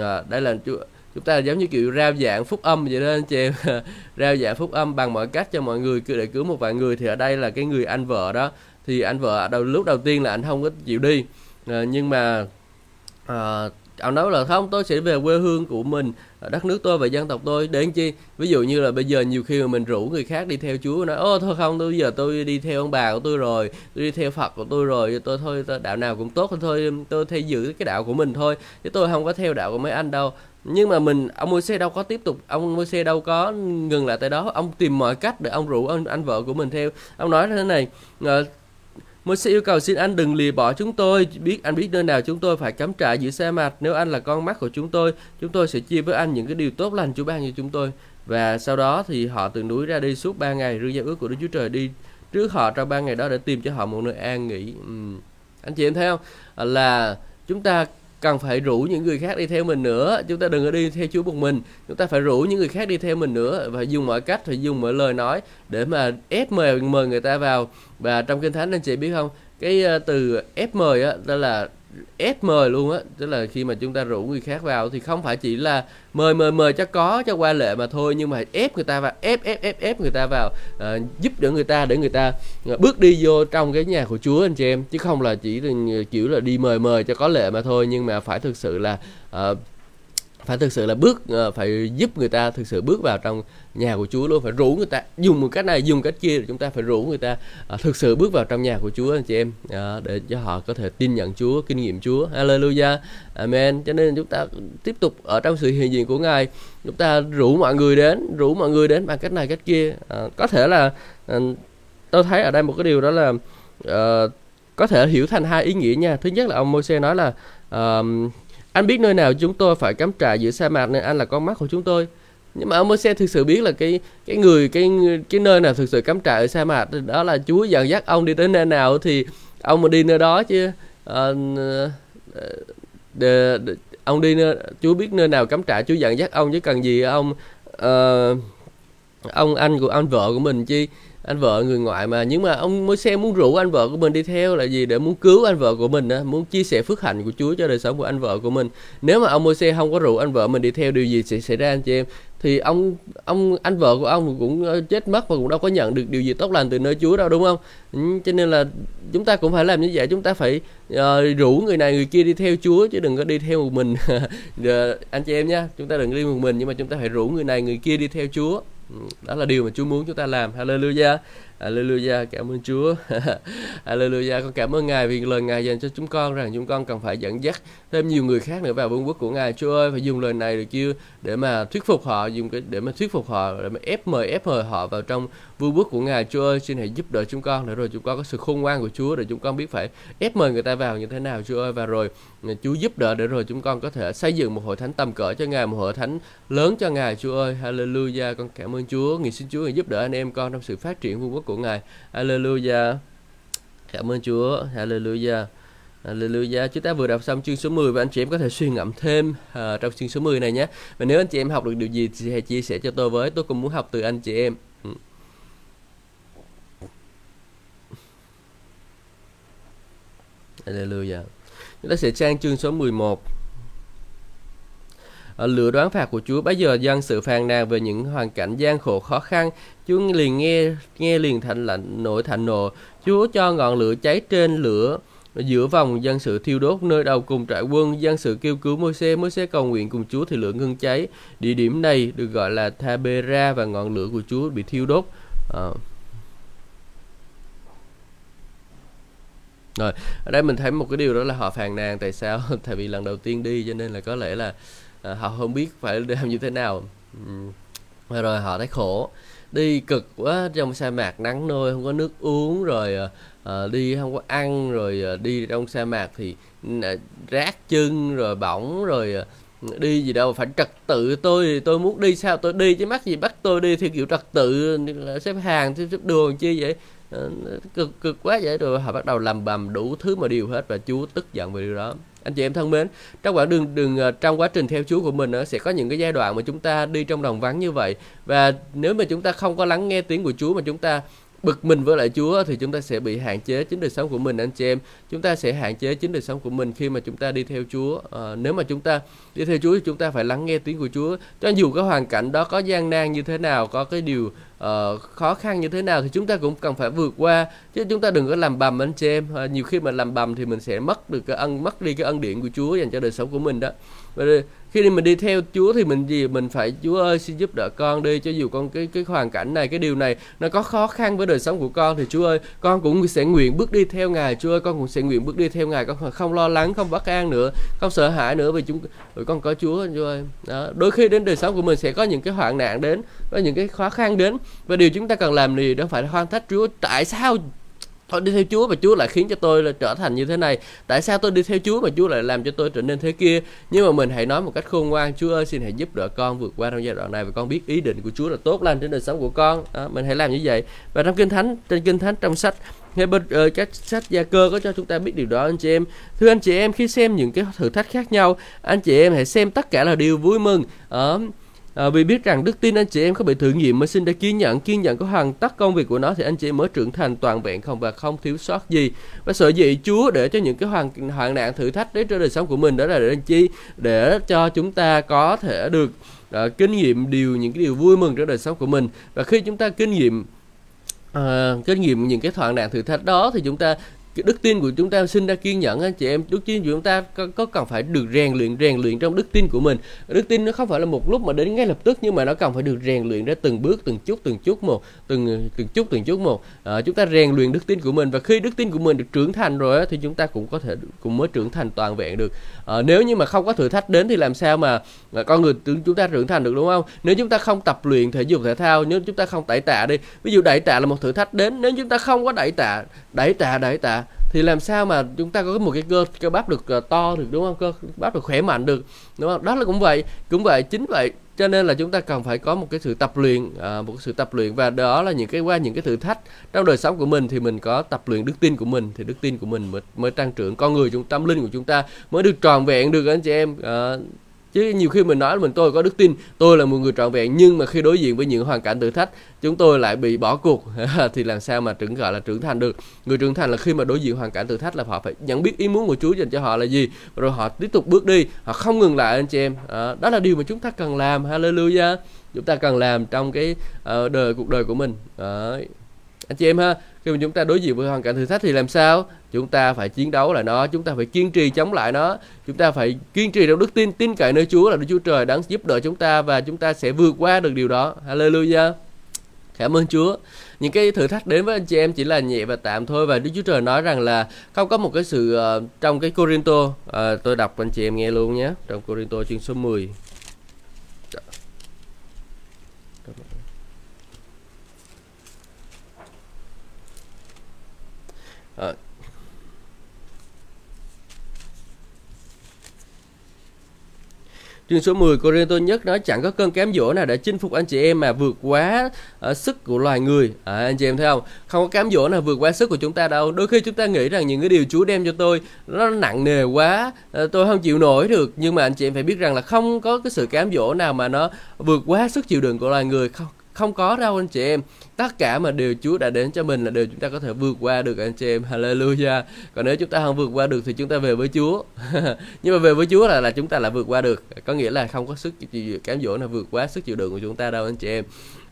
À, đây là Chúa chúng ta giống như kiểu rao giảng phúc âm vậy đó anh chị em. [laughs] Rao giảng phúc âm bằng mọi cách cho mọi người cứ để cứu một vài người thì ở đây là cái người anh vợ đó. Thì anh vợ đầu lúc đầu tiên là anh không có chịu đi à, nhưng mà à, ông nói là không tôi sẽ về quê hương của mình. Ờ, đất nước tôi và dân tộc tôi đến chi? Ví dụ như là bây giờ nhiều khi mà mình rủ người khác đi theo chúa nói ô thôi không tôi giờ tôi đi theo ông bà của tôi rồi tôi đi theo phật của tôi rồi tôi thôi tôi, đạo nào cũng tốt thôi tôi theo giữ cái đạo của mình thôi chứ tôi không có theo đạo của mấy anh đâu. Nhưng mà mình ông mua xe đâu có tiếp tục ông mua xe đâu có ngừng lại tại đó ông tìm mọi cách để ông rủ anh, anh vợ của mình theo. Ông nói thế này ờ, một sẽ yêu cầu xin anh đừng lìa bỏ chúng tôi. Biết anh biết nơi nào chúng tôi phải cắm trại giữ xe mặt. Nếu anh là con mắt của chúng tôi, chúng tôi sẽ chia với anh những cái điều tốt lành Chúa ban cho chúng tôi. Và sau đó thì họ từ núi ra đi suốt ba ngày. Rương giao ước của Đức Chúa Trời đi trước họ trong ba ngày đó để tìm cho họ một nơi an nghỉ. Uhm. Anh chị em thấy không? À, là chúng ta cần phải rủ những người khác đi theo mình nữa. Chúng ta đừng có đi theo chúa một mình. Chúng ta phải rủ những người khác đi theo mình nữa và dùng mọi cách phải dùng mọi lời nói để mà ép mời mời người ta vào. Và trong kinh thánh anh chị biết không? Cái ờ, từ ép mời á, đó là ép mời luôn á. Tức là khi mà chúng ta rủ người khác vào thì không phải chỉ là mời mời mời cho có cho qua lệ mà thôi nhưng mà ép người ta vào ép ép ép ép người ta vào uh, giúp đỡ người ta để người ta ờ, bước đi vô trong cái nhà của Chúa anh chị em. Chứ không là chỉ là kiểu là đi mời mời cho có lệ mà thôi nhưng mà phải thực sự là uh, phải thực sự là bước ờ, phải giúp người ta thực sự bước vào trong nhà của Chúa luôn phải rủ người ta. Dùng một cách này dùng cách kia chúng ta phải rủ người ta ờ, thực sự bước vào trong nhà của Chúa anh chị em ờ, để cho họ có thể tin nhận Chúa kinh nghiệm Chúa. Hallelujah. Amen. Cho nên chúng ta tiếp tục ở trong sự hiện diện của Ngài. Chúng ta rủ mọi người đến rủ mọi người đến bằng cách này cách kia. Có thể là tôi thấy ở đây một cái điều đó là có thể hiểu thành hai ý nghĩa nha. Thứ nhất là ông Môi-se nói là uh, anh biết nơi nào chúng tôi phải cắm trại giữa sa mạc nên anh là con mắt của chúng tôi. Nhưng mà ông Moses thực sự biết là cái cái người cái cái nơi nào thực sự cắm trại ở sa mạc đó là Chúa dẫn dắt ông đi tới nơi nào thì ông mà đi nơi đó chứ à, để, để, ông đi nơi, Chúa biết nơi nào cắm trại Chúa dẫn dắt ông chứ cần gì ông uh, ông anh của anh vợ của mình chi anh vợ người ngoại mà. Nhưng mà ông mới xem muốn rủ anh vợ của mình đi theo là gì? Để muốn cứu anh vợ của mình á muốn chia sẻ phước hạnh của Chúa cho đời sống của anh vợ của mình. Nếu mà ông môi xe không có rủ anh vợ mình đi theo điều gì sẽ xảy ra anh chị em? Thì ông ông anh vợ của ông cũng ờ, chết mất và cũng đâu có nhận được điều gì tốt lành từ nơi Chúa đâu đúng không? Ừ, cho nên là chúng ta cũng phải làm như vậy. Chúng ta phải uh, rủ người này người kia đi theo Chúa chứ đừng có đi theo một mình. [laughs] Anh chị em nhé chúng ta đừng đi một mình nhưng mà chúng ta phải rủ người này người kia đi theo Chúa đó là điều mà Chúa muốn chúng ta làm. Hallelujah. Hallelujah, cảm ơn Chúa. [laughs] Hallelujah, con cảm ơn Ngài vì lời Ngài dành cho chúng con rằng chúng con cần phải dẫn dắt thêm nhiều người khác nữa vào vương quốc của Ngài. Chúa ơi, phải dùng lời này được chưa để mà thuyết phục họ, dùng cái để mà thuyết phục họ, để mà ép mời ép mời họ vào trong vương quốc của Ngài. Chúa ơi, xin hãy giúp đỡ chúng con để rồi chúng con có sự khôn ngoan của Chúa để chúng con biết phải ép mời người ta vào như thế nào Chúa ơi và rồi ừ, Chúa giúp đỡ để rồi chúng con có thể xây dựng một hội thánh tầm cỡ cho Ngài, một hội thánh lớn cho Ngài. Chúa ơi, Hallelujah, con cảm ơn Chúa. Nguyện xin Chúa giúp đỡ anh em con trong sự phát triển vương quốc của Ngài. Hallelujah. Cảm ơn Chúa. Hallelujah. Hallelujah. Chúng ta vừa đọc xong chương số 10 và anh chị em có thể suy ngẫm thêm uh, trong chương số 10 này nhé. Và nếu anh chị em học được điều gì thì hãy chia sẻ cho tôi với. Tôi cũng muốn học từ anh chị em. Ừ. Hallelujah. Chúng ta sẽ trang chương số 11 Ờ, lựa đoán phạt của Chúa. Bây giờ dân sự phàn nàn về những hoàn cảnh gian khổ khó khăn, Chúa liền nghe nghe liền thành lạnh nổi thành nộ. Chúa cho ngọn lửa cháy trên lửa giữa vòng dân sự thiêu đốt. Nơi đầu cùng trại quân dân sự kêu cứu môi xe môi xe cầu nguyện cùng chúa thì lửa ngưng cháy. Địa điểm này được gọi là Thabera và ngọn lửa của chúa bị thiêu đốt. À. rồi ở đây mình thấy một cái điều đó là họ phàn nàn. Tại sao? [laughs] Tại vì lần đầu tiên đi cho nên là có lẽ là à, họ không biết phải [laughs] làm như thế nào. Ừ. rồi họ thấy khổ. Đi cực quá trong sa mạc nắng nôi không có nước uống rồi à, đi không có ăn rồi à, đi trong sa mạc thì à, rác chân rồi bỏng rồi à, đi gì đâu phải trật tự tôi thì tôi muốn đi sao tôi đi chứ mắc gì bắt tôi đi theo kiểu trật tự xếp hàng xếp đường chi vậy. Cực cực quá vậy. Rồi họ bắt đầu làm bầm đủ thứ mà điều hết và chúa tức giận về điều đó anh chị em thân mến trong quãng đường đường ờ, trong quá trình theo Chúa của mình sẽ có những cái giai đoạn mà chúng ta đi trong đồng vắng như vậy. Và nếu mà chúng ta không có lắng nghe tiếng của Chúa mà chúng ta bực mình với lại Chúa thì chúng ta sẽ bị hạn chế chính đời sống của mình anh chị em. Chúng ta sẽ hạn chế chính đời sống của mình khi mà chúng ta đi theo Chúa. À, nếu mà chúng ta đi theo Chúa thì chúng ta phải lắng nghe tiếng của Chúa. Cho dù cái hoàn cảnh đó có gian nan như thế nào có cái điều uh, khó khăn như thế nào thì chúng ta cũng cần phải vượt qua. Chứ chúng ta đừng có làm bầm anh chị em. Uh, nhiều khi mà làm bầm thì mình sẽ mất được cái ân mất đi cái ân điển của Chúa dành cho đời sống của mình đó khi mình đi theo Chúa thì mình gì? Mình phải, Chúa ơi, xin giúp đỡ con đi. Cho dù con, cái cái hoàn cảnh này, cái điều này nó có khó khăn với đời sống của con thì Chúa ơi, con cũng sẽ nguyện bước đi theo Ngài. Chúa ơi, con cũng sẽ nguyện bước đi theo Ngài. Con không lo lắng, không bất an nữa, không sợ hãi nữa vì chúng vì con có Chúa Chúa ơi. Đó. đôi khi đến đời sống của mình sẽ có những cái hoạn nạn đến, có những cái khó khăn đến. Và điều chúng ta cần làm gì đó phải hoan thách Chúa. Tại sao tôi đi theo Chúa và Chúa lại khiến cho tôi là trở thành như thế này. Tại sao tôi đi theo Chúa mà Chúa lại làm cho tôi trở nên thế kia? Nhưng mà mình hãy nói một cách khôn ngoan Chúa ơi xin hãy giúp đỡ con vượt qua trong giai đoạn này và con biết ý định của Chúa là tốt lành trên đời sống của con. À, mình hãy làm như vậy. Và trong kinh thánh trên kinh thánh trong sách hay ờ, các sách gia cơ có cho chúng ta biết điều đó anh chị em. Thưa anh chị em khi xem những cái thử thách khác nhau anh chị em hãy xem tất cả là điều vui mừng. Ở uh, À, vì biết rằng đức tin anh chị em không bị thử nghiệm mới xin để kiên nhẫn, kiên nhẫn có hoàn tất công việc của nó thì anh chị em mới trưởng thành toàn vẹn không và không thiếu sót gì. Và sợ dị Chúa để cho những cái hoàn hoạn nạn thử thách đến trong đời sống của mình đó là để anh chi để cho chúng ta có thể được uh, kinh nghiệm điều những cái điều vui mừng trong đời sống của mình và khi chúng ta kinh nghiệm uh, kinh nghiệm những cái hoạn nạn thử thách đó thì chúng ta đức tin của chúng ta sinh ra kiên nhẫn anh chị em đức tin của chúng ta có, có cần phải được rèn luyện rèn luyện trong đức tin của mình. Đức tin nó không phải là một lúc mà đến ngay lập tức nhưng mà nó cần phải được rèn luyện ra từng bước từng chút từng chút một từng từng chút từng chút một. À, chúng ta rèn luyện đức tin của mình và khi đức tin của mình được trưởng thành rồi thì chúng ta cũng có thể cũng mới trưởng thành toàn vẹn được. À, nếu như mà không có thử thách đến thì làm sao mà, mà con người chúng ta trưởng thành được đúng không? Nếu chúng ta không tập luyện thể dục thể thao nếu chúng ta không đẩy tạ đi ví dụ đẩy tạ là một thử thách đến nếu chúng ta không có đẩy tạ đẩy tạ đẩy tạ thì làm sao mà chúng ta có một cái cơ cơ bắp được ờ, to được đúng không cơ? Bắp được khỏe mạnh được đúng không? Đó là cũng vậy cũng vậy chính vậy. Cho nên là chúng ta cần phải có một cái sự tập luyện à, một cái sự tập luyện. Và đó là những cái qua những cái thử thách trong đời sống của mình thì mình có tập luyện đức tin của mình thì đức tin của mình mới, mới tăng trưởng. Con người chúng tâm linh của chúng ta mới được tròn vẹn được anh chị em. À, chứ nhiều khi mình nói là mình tôi có đức tin tôi là một người trọn vẹn nhưng mà khi đối diện với những hoàn cảnh thử thách chúng tôi lại bị bỏ cuộc. [laughs] Thì làm sao mà trưởng gọi là trưởng thành được? Người trưởng thành là khi mà đối diện hoàn cảnh thử thách là họ phải nhận biết ý muốn của Chúa dành cho họ là gì rồi họ tiếp tục bước đi họ không ngừng lại anh chị em. À, đó là điều mà chúng ta cần làm. Hallelujah. Chúng ta cần làm trong cái uh, đời cuộc đời của mình. Đấy anh chị em ha khi mà chúng ta đối diện với hoàn cảnh thử thách thì làm sao chúng ta phải chiến đấu lại nó chúng ta phải kiên trì chống lại nó chúng ta phải kiên trì trong đức tin tin cậy nơi Chúa là Đức Chúa Trời đang giúp đỡ chúng ta và chúng ta sẽ vượt qua được điều đó Hallelujah Cảm ơn Chúa. Những cái thử thách đến với anh chị em chỉ là nhẹ và tạm thôi và Đức Chúa Trời nói rằng là không có một cái sự uh, trong cái Corinto uh, tôi đọc anh chị em nghe luôn nhé. Trong Corinto chương số 10. À, Chương số 10 Corinto nhất nói chẳng có cơn cám dỗ nào để chinh phục anh chị em mà vượt quá uh, sức của loài người. À, anh chị em thấy không? Không có cám dỗ nào vượt quá sức của chúng ta đâu. Đôi khi chúng ta nghĩ rằng những cái điều Chúa đem cho tôi nó nặng nề quá, uh, tôi không chịu nổi được. Nhưng mà anh chị em phải biết rằng là không có cái sự cám dỗ nào mà nó vượt quá sức chịu đựng của loài người. Không, không có đâu anh chị em. Tất cả mà điều Chúa đã đến cho mình là điều chúng ta có thể vượt qua được anh chị em. Hallelujah. Còn nếu chúng ta không vượt qua được thì chúng ta về với Chúa. [laughs] Nhưng mà về với Chúa là là chúng ta là vượt qua được. Có nghĩa là không có sức cám dỗ nào vượt quá sức chịu đựng của chúng ta đâu anh chị em.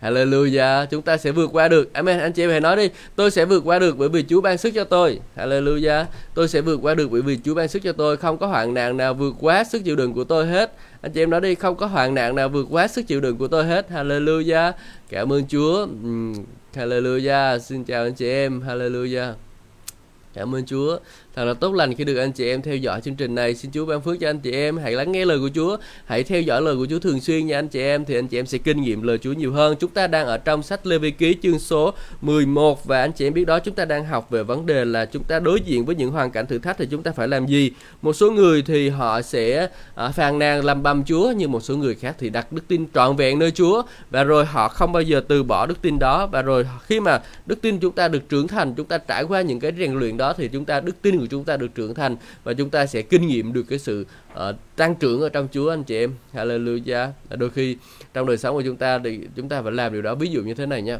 Hallelujah. Chúng ta sẽ vượt qua được. Amen. Anh chị em hãy nói đi. Tôi sẽ vượt qua được bởi vì Chúa ban sức cho tôi. Hallelujah. Tôi sẽ vượt qua được bởi vì Chúa ban sức cho tôi. Không có hoạn nạn nào vượt quá sức chịu đựng của tôi hết anh chị em nói đi, không có hoạn nạn nào vượt quá sức chịu đựng của tôi hết. Hallelujah. Cảm ơn chúa. Hallelujah. Xin chào anh chị em. Hallelujah. Cảm ơn chúa. Thật là tốt lành khi được anh chị em theo dõi chương trình này. Xin Chúa ban phước cho anh chị em. Hãy lắng nghe lời của Chúa. Hãy theo dõi lời của Chúa thường xuyên nha anh chị em. Thì anh chị em sẽ kinh nghiệm lời Chúa nhiều hơn. Chúng ta đang ở trong sách Lê Vi Ký chương số 11. Và anh chị em biết đó chúng ta đang học về vấn đề là chúng ta đối diện với những hoàn cảnh thử thách thì chúng ta phải làm gì. Một số người thì họ sẽ à, phàn nàn làm bầm Chúa. Nhưng một số người khác thì đặt đức tin trọn vẹn nơi Chúa. Và rồi họ không bao giờ từ bỏ đức tin đó. Và rồi khi mà đức tin chúng ta được trưởng thành, chúng ta trải qua những cái rèn luyện đó thì chúng ta đức tin người chúng ta được trưởng thành và chúng ta sẽ kinh nghiệm được cái sự uh, tăng trưởng ở trong Chúa anh chị em. Hallelujah. Đôi khi trong đời sống của chúng ta thì chúng ta phải làm điều đó. Ví dụ như thế này nha.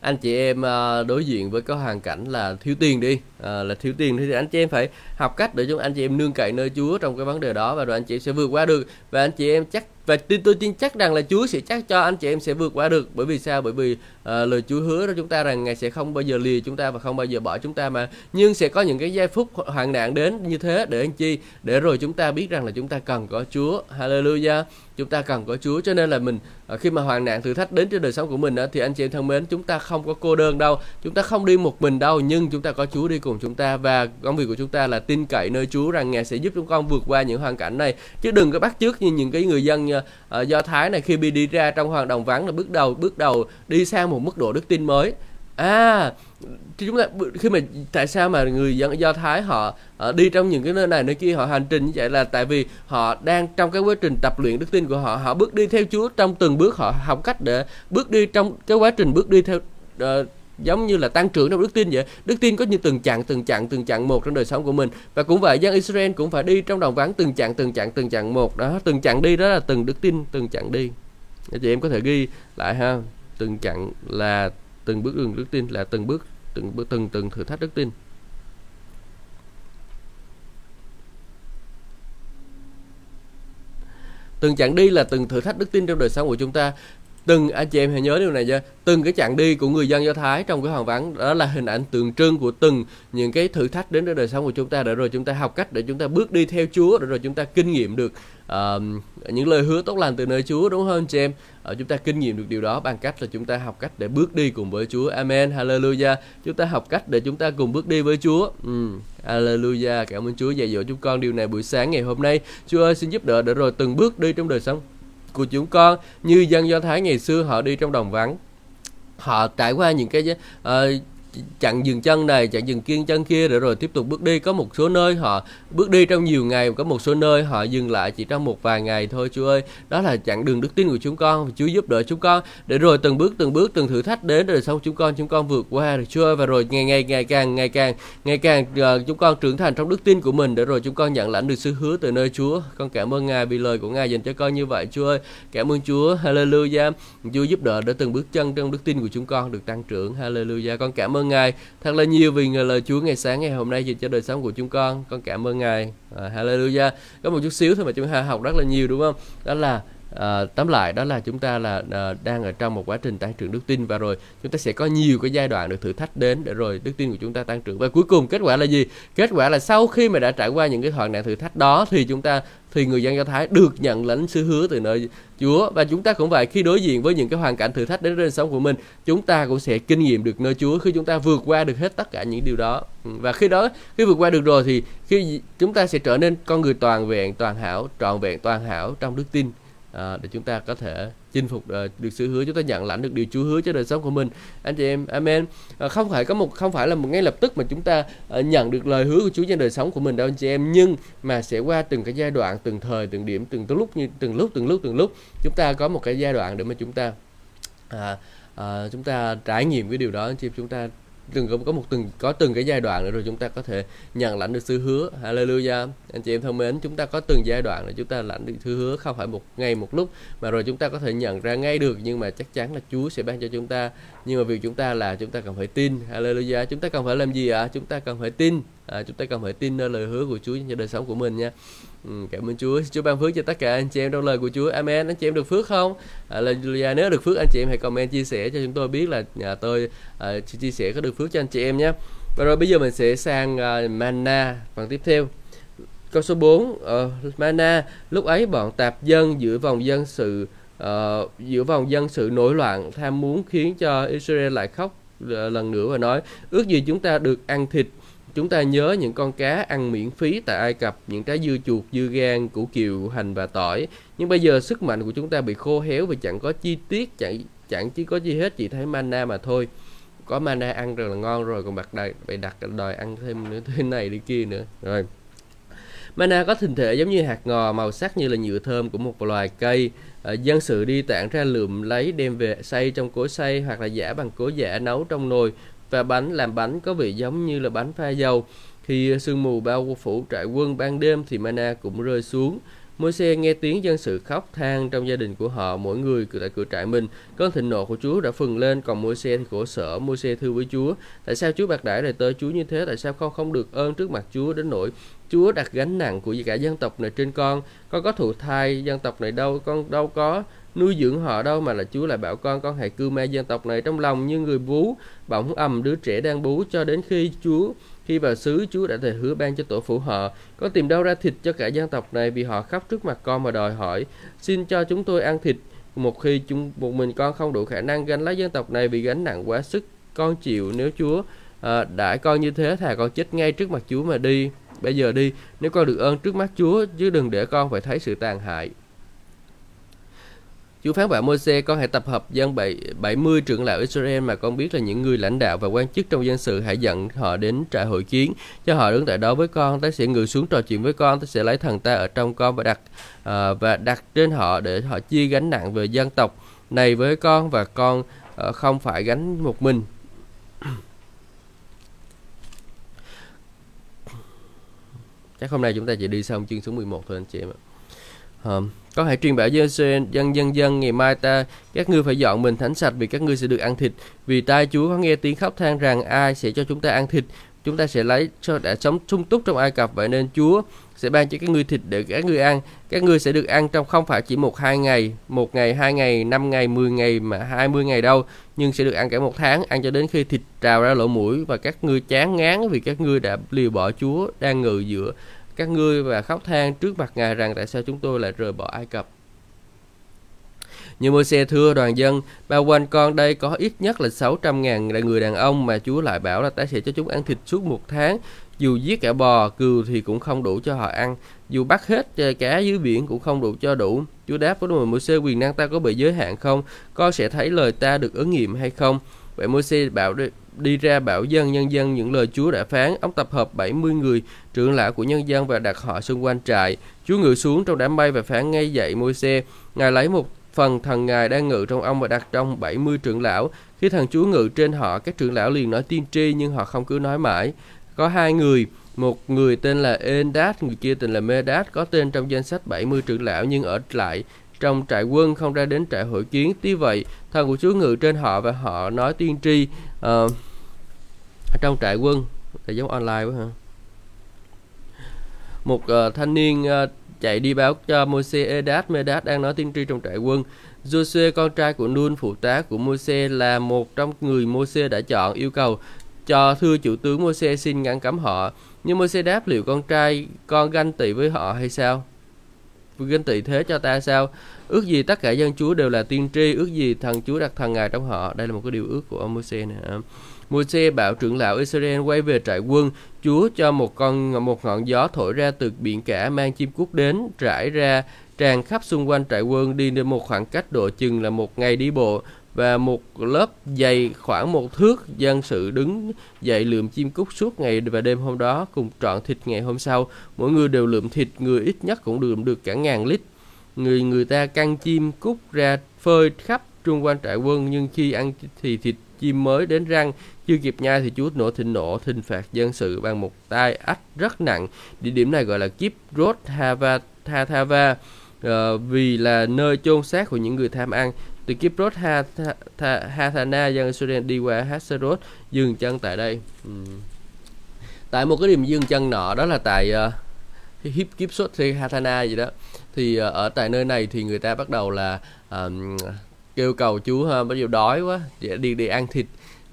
Anh chị em uh, đối diện với cái hoàn cảnh là thiếu tiền đi. Uh, là thiếu tiền thì anh chị em phải học cách để chúng anh chị em nương cậy nơi Chúa trong cái vấn đề đó và rồi anh chị em sẽ vượt qua được. Và anh chị em chắc và tin tôi tin chắc rằng là Chúa sẽ chắc cho anh chị em sẽ vượt qua được. Bởi vì sao? Bởi vì uh, lời Chúa hứa cho chúng ta rằng ngài sẽ không bao giờ lìa chúng ta và không bao giờ bỏ chúng ta mà. Nhưng sẽ có những cái giây phút hoạn nạn đến như thế để anh chi? Để rồi chúng ta biết rằng là chúng ta cần có Chúa. Hallelujah. Chúng ta cần có Chúa. Cho nên là mình uh, khi mà hoạn nạn thử thách đến trên đời sống của mình đó thì anh chị em thân mến chúng ta không có cô đơn đâu. Chúng ta không đi một mình đâu nhưng chúng ta có Chúa đi cùng chúng ta. Và công việc của chúng ta là tin cậy nơi Chúa rằng ngài sẽ giúp chúng con vượt qua những hoàn cảnh này. Chứ đừng có bắt chước như những cái người dân uh, do thái này khi bị đi ra trong hoạt động vắng là bước đầu bước đầu đi sang một mức độ đức tin mới. À chúng ta khi mà tại sao mà người dân do thái họ uh, đi trong những cái nơi này nơi kia họ hành trình như vậy là tại vì họ đang trong cái quá trình tập luyện đức tin của họ họ bước đi theo chúa trong từng bước họ học cách để bước đi trong cái quá trình bước đi theo uh, giống như là tăng trưởng trong đức tin vậy. Đức tin có như từng chặng từng chặng từng chặng một trong đời sống của mình. Và cũng vậy, dân Israel cũng phải đi trong đồng vắng từng chặng từng chặng từng chặng một. Đó, từng chặng đi đó là từng đức tin, từng chặng đi. Chị em có thể ghi lại ha. Từng chặng là từng bước đường đức tin, là từng bước từng bước, từng từng thử thách đức tin. Từng chặng đi là từng thử thách đức tin trong đời sống của chúng ta từng anh chị em hãy nhớ điều này nha. Từng cái chặng đi của người dân do thái trong cái hoàng vắng đó là hình ảnh tượng trưng của từng những cái thử thách đến với đời sống của chúng ta. Để rồi chúng ta học cách để chúng ta bước đi theo chúa để rồi chúng ta kinh nghiệm được uh, những lời hứa tốt lành từ nơi chúa đúng không chị em? Uh, chúng ta kinh nghiệm được điều đó bằng cách là chúng ta học cách để bước đi cùng với chúa. Amen. Hallelujah. Chúng ta học cách để chúng ta cùng bước đi với chúa. Um. hallelujah. Cảm ơn chúa dạy dỗ chúng con điều này buổi sáng ngày hôm nay. Chúa ơi xin giúp đỡ để rồi từng bước đi trong đời sống của chúng con như dân do thái ngày xưa họ đi trong đồng vắng. Họ trải qua những cái uh, chặn dừng chân này chặn dừng kiên chân kia để rồi tiếp tục bước đi. Có một số nơi họ bước đi trong nhiều ngày có một số nơi họ dừng lại chỉ trong một vài ngày thôi Chúa ơi. Đó là chặng đường đức tin của chúng con Chúa giúp đỡ chúng con để rồi từng bước từng bước từng thử thách đến rồi sau chúng con chúng con vượt qua được Chúa ơi. Và rồi ngày ngày ngày càng ngày càng ngày càng uh, chúng con trưởng thành trong đức tin của mình để rồi chúng con nhận lãnh được sự hứa từ nơi Chúa. Con cảm ơn Ngài vì lời của Ngài dành cho con như vậy Chúa ơi. Cảm ơn Chúa. Hallelujah. Chúa giúp đỡ để từng bước chân trong đức tin của chúng con được tăng trưởng. Hallelujah. Con cảm ơn Ngài. Thật là nhiều vì lời Chúa ngày sáng ngày hôm nay dành cho đời sống của chúng con. Con cảm ơn Ngài. À, Hallelujah. Có một chút xíu thôi mà chúng ta học rất là nhiều đúng không? Đó là à, tóm lại đó là chúng ta là à, đang ở trong một quá trình tăng trưởng đức tin và rồi chúng ta sẽ có nhiều cái giai đoạn được thử thách đến để rồi đức tin của chúng ta tăng trưởng. Và cuối cùng kết quả là gì? Kết quả là sau khi mà đã trải qua những cái hoạn nạn thử thách đó thì chúng ta thì người dân do thái được nhận lãnh sứ hứa từ nơi chúa. Và chúng ta cũng vậy, khi đối diện với những cái hoàn cảnh thử thách đến đời sống của mình, chúng ta cũng sẽ kinh nghiệm được nơi chúa khi chúng ta vượt qua được hết tất cả những điều đó. Ừ, và khi đó, khi vượt qua được rồi thì khi chúng ta sẽ trở nên con người toàn vẹn, toàn hảo, trọn vẹn, toàn hảo trong đức tin à, để chúng ta có thể chinh phục ờ, được sự hứa chúng ta nhận lãnh được điều Chúa hứa cho đời sống của mình. Anh chị em amen. À, không phải có một không phải là một ngay lập tức mà chúng ta à, nhận được lời hứa của Chúa trên đời sống của mình đâu anh chị em. Nhưng mà sẽ qua từng cái giai đoạn từng thời từng điểm từng lúc như từng lúc từng lúc từng lúc chúng ta có một cái giai đoạn để mà chúng ta à, à, chúng ta trải nghiệm cái điều đó anh chị em. Chúng ta từng có, có một từng có từng cái giai đoạn nữa rồi chúng ta có thể nhận lãnh được sự hứa. Hallelujah. Anh chị em thân mến chúng ta có từng giai đoạn để chúng ta lãnh được thứ hứa không phải một ngày một lúc mà rồi chúng ta có thể nhận ra ngay được nhưng mà chắc chắn là Chúa sẽ ban cho chúng ta. Nhưng mà việc chúng ta là chúng ta cần phải tin. Hallelujah. Chúng ta cần phải làm gì ạ? À? chúng ta cần phải tin à, chúng ta cần phải tin nơi lời hứa của Chúa cho đời sống của mình nha. Ừ, cảm ơn Chúa. Chúa ban phước cho tất cả anh chị em trong lời của Chúa. Amen. Anh chị em được phước không? À, là nếu được phước anh chị em hãy comment chia sẻ cho chúng tôi biết là nhà tôi à, chia sẻ có được phước cho anh chị em nhé. Và rồi bây giờ mình sẽ sang à, uh, Mana phần tiếp theo. Câu số 4 uh, ờ, Mana lúc ấy bọn tạp dân giữa vòng dân sự uh, giữa vòng dân sự nổi loạn tham muốn khiến cho Israel lại khóc uh, lần nữa và nói ước gì chúng ta được ăn thịt Chúng ta nhớ những con cá ăn miễn phí tại Ai Cập, những trái dưa chuột, dưa gan, củ kiệu, hành và tỏi. Nhưng bây giờ sức mạnh của chúng ta bị khô héo vì chẳng có chi tiết, chẳng chẳng chỉ có gì hết, chỉ thấy mana mà thôi. Có mana ăn rất là ngon rồi, còn bạc đại bày đặt đòi ăn thêm nữa [laughs] thế này đi kia nữa. Rồi. Mana có hình thể giống như hạt ngò, màu sắc như là nhựa thơm của một loài cây. À, dân sự đi tản ra lượm lấy đem về xay trong cối xay hoặc là giả bằng cối giả nấu trong nồi và bánh làm bánh có vị giống như là bánh pha dầu. Khi sương mù bao phủ trại quân ban đêm thì mana cũng rơi xuống. Môi-se nghe tiếng dân sự khóc than trong gia đình của họ, mỗi người tại cửa trại mình. Cơn thịnh nộ của Chúa đã phừng lên, còn Môi-se thì khổ sở. Môi-se thưa với Chúa, tại sao Chúa bạc đãi lại tới Chúa như thế? Tại sao con không được ơn trước mặt Chúa đến nỗi Chúa đặt gánh nặng của cả dân tộc này trên con? Con có thụ thai dân tộc này đâu, con đâu có nuôi dưỡng họ đâu mà là Chúa lại bảo con con hãy cưu mang dân tộc này trong lòng như người bú bỗng ầm đứa trẻ đang bú cho đến khi Chúa khi vào xứ Chúa đã thề hứa ban cho tổ phụ họ. Con tìm đâu ra thịt cho cả dân tộc này vì họ khóc trước mặt con mà đòi hỏi xin cho chúng tôi ăn thịt. Một khi chúng một mình con không đủ khả năng gánh lấy dân tộc này vì gánh nặng quá sức con chịu nếu Chúa à, đã con như thế thà con chết ngay trước mặt Chúa mà đi. Bây giờ đi nếu con được ơn trước mắt Chúa chứ đừng để con phải thấy sự tàn hại. Chúa phán bảo Môi-se con hãy tập hợp dân 70 trưởng lão Israel mà con biết là những người lãnh đạo và quan chức trong dân sự hãy dẫn họ đến trại hội kiến. Cho họ đứng tại đó với con ta sẽ ngự xuống trò chuyện với con ta sẽ lấy thần ta ở trong con và đặt uh, và đặt trên họ để họ chia gánh nặng về dân tộc này với con và con uh, không phải gánh một mình. Chắc hôm nay chúng ta chỉ đi xong chương số 11 thôi anh chị em ạ à, có hãy truyền bảo dân dân dân dân ngày mai ta các ngươi phải dọn mình thánh sạch vì các ngươi sẽ được ăn thịt. Vì tai Chúa có nghe tiếng khóc than rằng ai sẽ cho chúng ta ăn thịt chúng ta sẽ lấy cho đã sống sung túc trong Ai Cập. Vậy nên Chúa sẽ ban cho các ngươi thịt để các ngươi ăn. Các ngươi sẽ được ăn trong không phải chỉ một hai ngày một ngày hai ngày năm ngày mười ngày mà hai mươi ngày đâu nhưng sẽ được ăn cả một tháng ăn cho đến khi thịt trào ra lỗ mũi và các ngươi chán ngán vì các ngươi đã liều bỏ Chúa đang ngự giữa các ngươi và khóc than trước mặt Ngài rằng tại sao chúng tôi lại rời bỏ Ai Cập như môi xe thưa đoàn dân, bao quanh con đây có ít nhất là 600 ngàn người đàn ông mà Chúa lại bảo là ta sẽ cho chúng ăn thịt suốt một tháng. Dù giết cả bò, cừu thì cũng không đủ cho họ ăn. Dù bắt hết ờ, cá dưới biển cũng không đủ cho đủ. Chúa đáp với môi xe quyền năng ta có bị giới hạn không? Con sẽ thấy lời ta được ứng nghiệm hay không? Vậy môi xe bảo đi ra bảo dân nhân dân những lời Chúa đã phán. Ông tập hợp 70 người trưởng lão của nhân dân và đặt họ xung quanh trại. Chúa ngự xuống trong đám mây và phán ngay dậy môi xe. Ngài lấy một phần thần ngài đang ngự trong ông và đặt trong 70 trưởng lão. Khi thần Chúa ngự trên họ, các trưởng lão liền nói tiên tri nhưng họ không cứ nói mãi. Có hai người, một người tên là Endad, người kia tên là Medad, có tên trong danh sách 70 trưởng lão nhưng ở lại trong trại quân không ra đến trại hội kiến. Tuy vậy, thần của Chúa ngự trên họ và họ nói tiên tri Ờ, ở trong trại quân. thì giống online quá hả? Một uh, thanh niên uh, chạy đi báo cho Moses Edat Medat đang nói tiên tri trong trại quân. Joshua con trai của Nun phụ tá của Moses là một trong người Moses đã chọn yêu cầu cho thưa chủ tướng Moses xin ngăn cấm họ. Nhưng Moses đáp liệu con trai con ganh tị với họ hay sao? Ganh tị thế cho ta sao? Ước gì tất cả dân Chúa đều là tiên tri, ước gì thần Chúa đặt thần ngài trong họ. Đây là một cái điều ước của ông Moses nè. Môi-se bảo trưởng lão Israel quay về trại quân, Chúa cho một con một ngọn gió thổi ra từ biển cả mang chim cút đến, trải ra tràn khắp xung quanh trại quân đi đến một khoảng cách độ chừng là một ngày đi bộ và một lớp dày khoảng một thước dân sự đứng dậy lượm chim cút suốt ngày và đêm hôm đó cùng trọn thịt ngày hôm sau mỗi người đều lượm thịt người ít nhất cũng lượm được cả ngàn lít người người ta căng chim cút ra phơi khắp trung quanh trại quân nhưng khi ăn thì thịt chim mới đến răng chưa kịp nhai thì Chúa nổ thịnh nộ thình phạt dân sự bằng một tay ách rất nặng. Địa điểm này gọi là Kiếp Rốt Hava Thava uh, vì là nơi chôn xác của những người tham ăn. Từ Kiếp Rốt Hathana dân Israel đi qua Haserot dừng chân tại đây. uhm. Tại một cái điểm dừng chân nọ đó là tại uh, hiếp Kiếp Rốt Hathana gì đó. Thì ờ, ở tại nơi này thì người ta bắt đầu là um, kêu cầu chú ha, bắt đầu đói quá, để đi đi ăn thịt.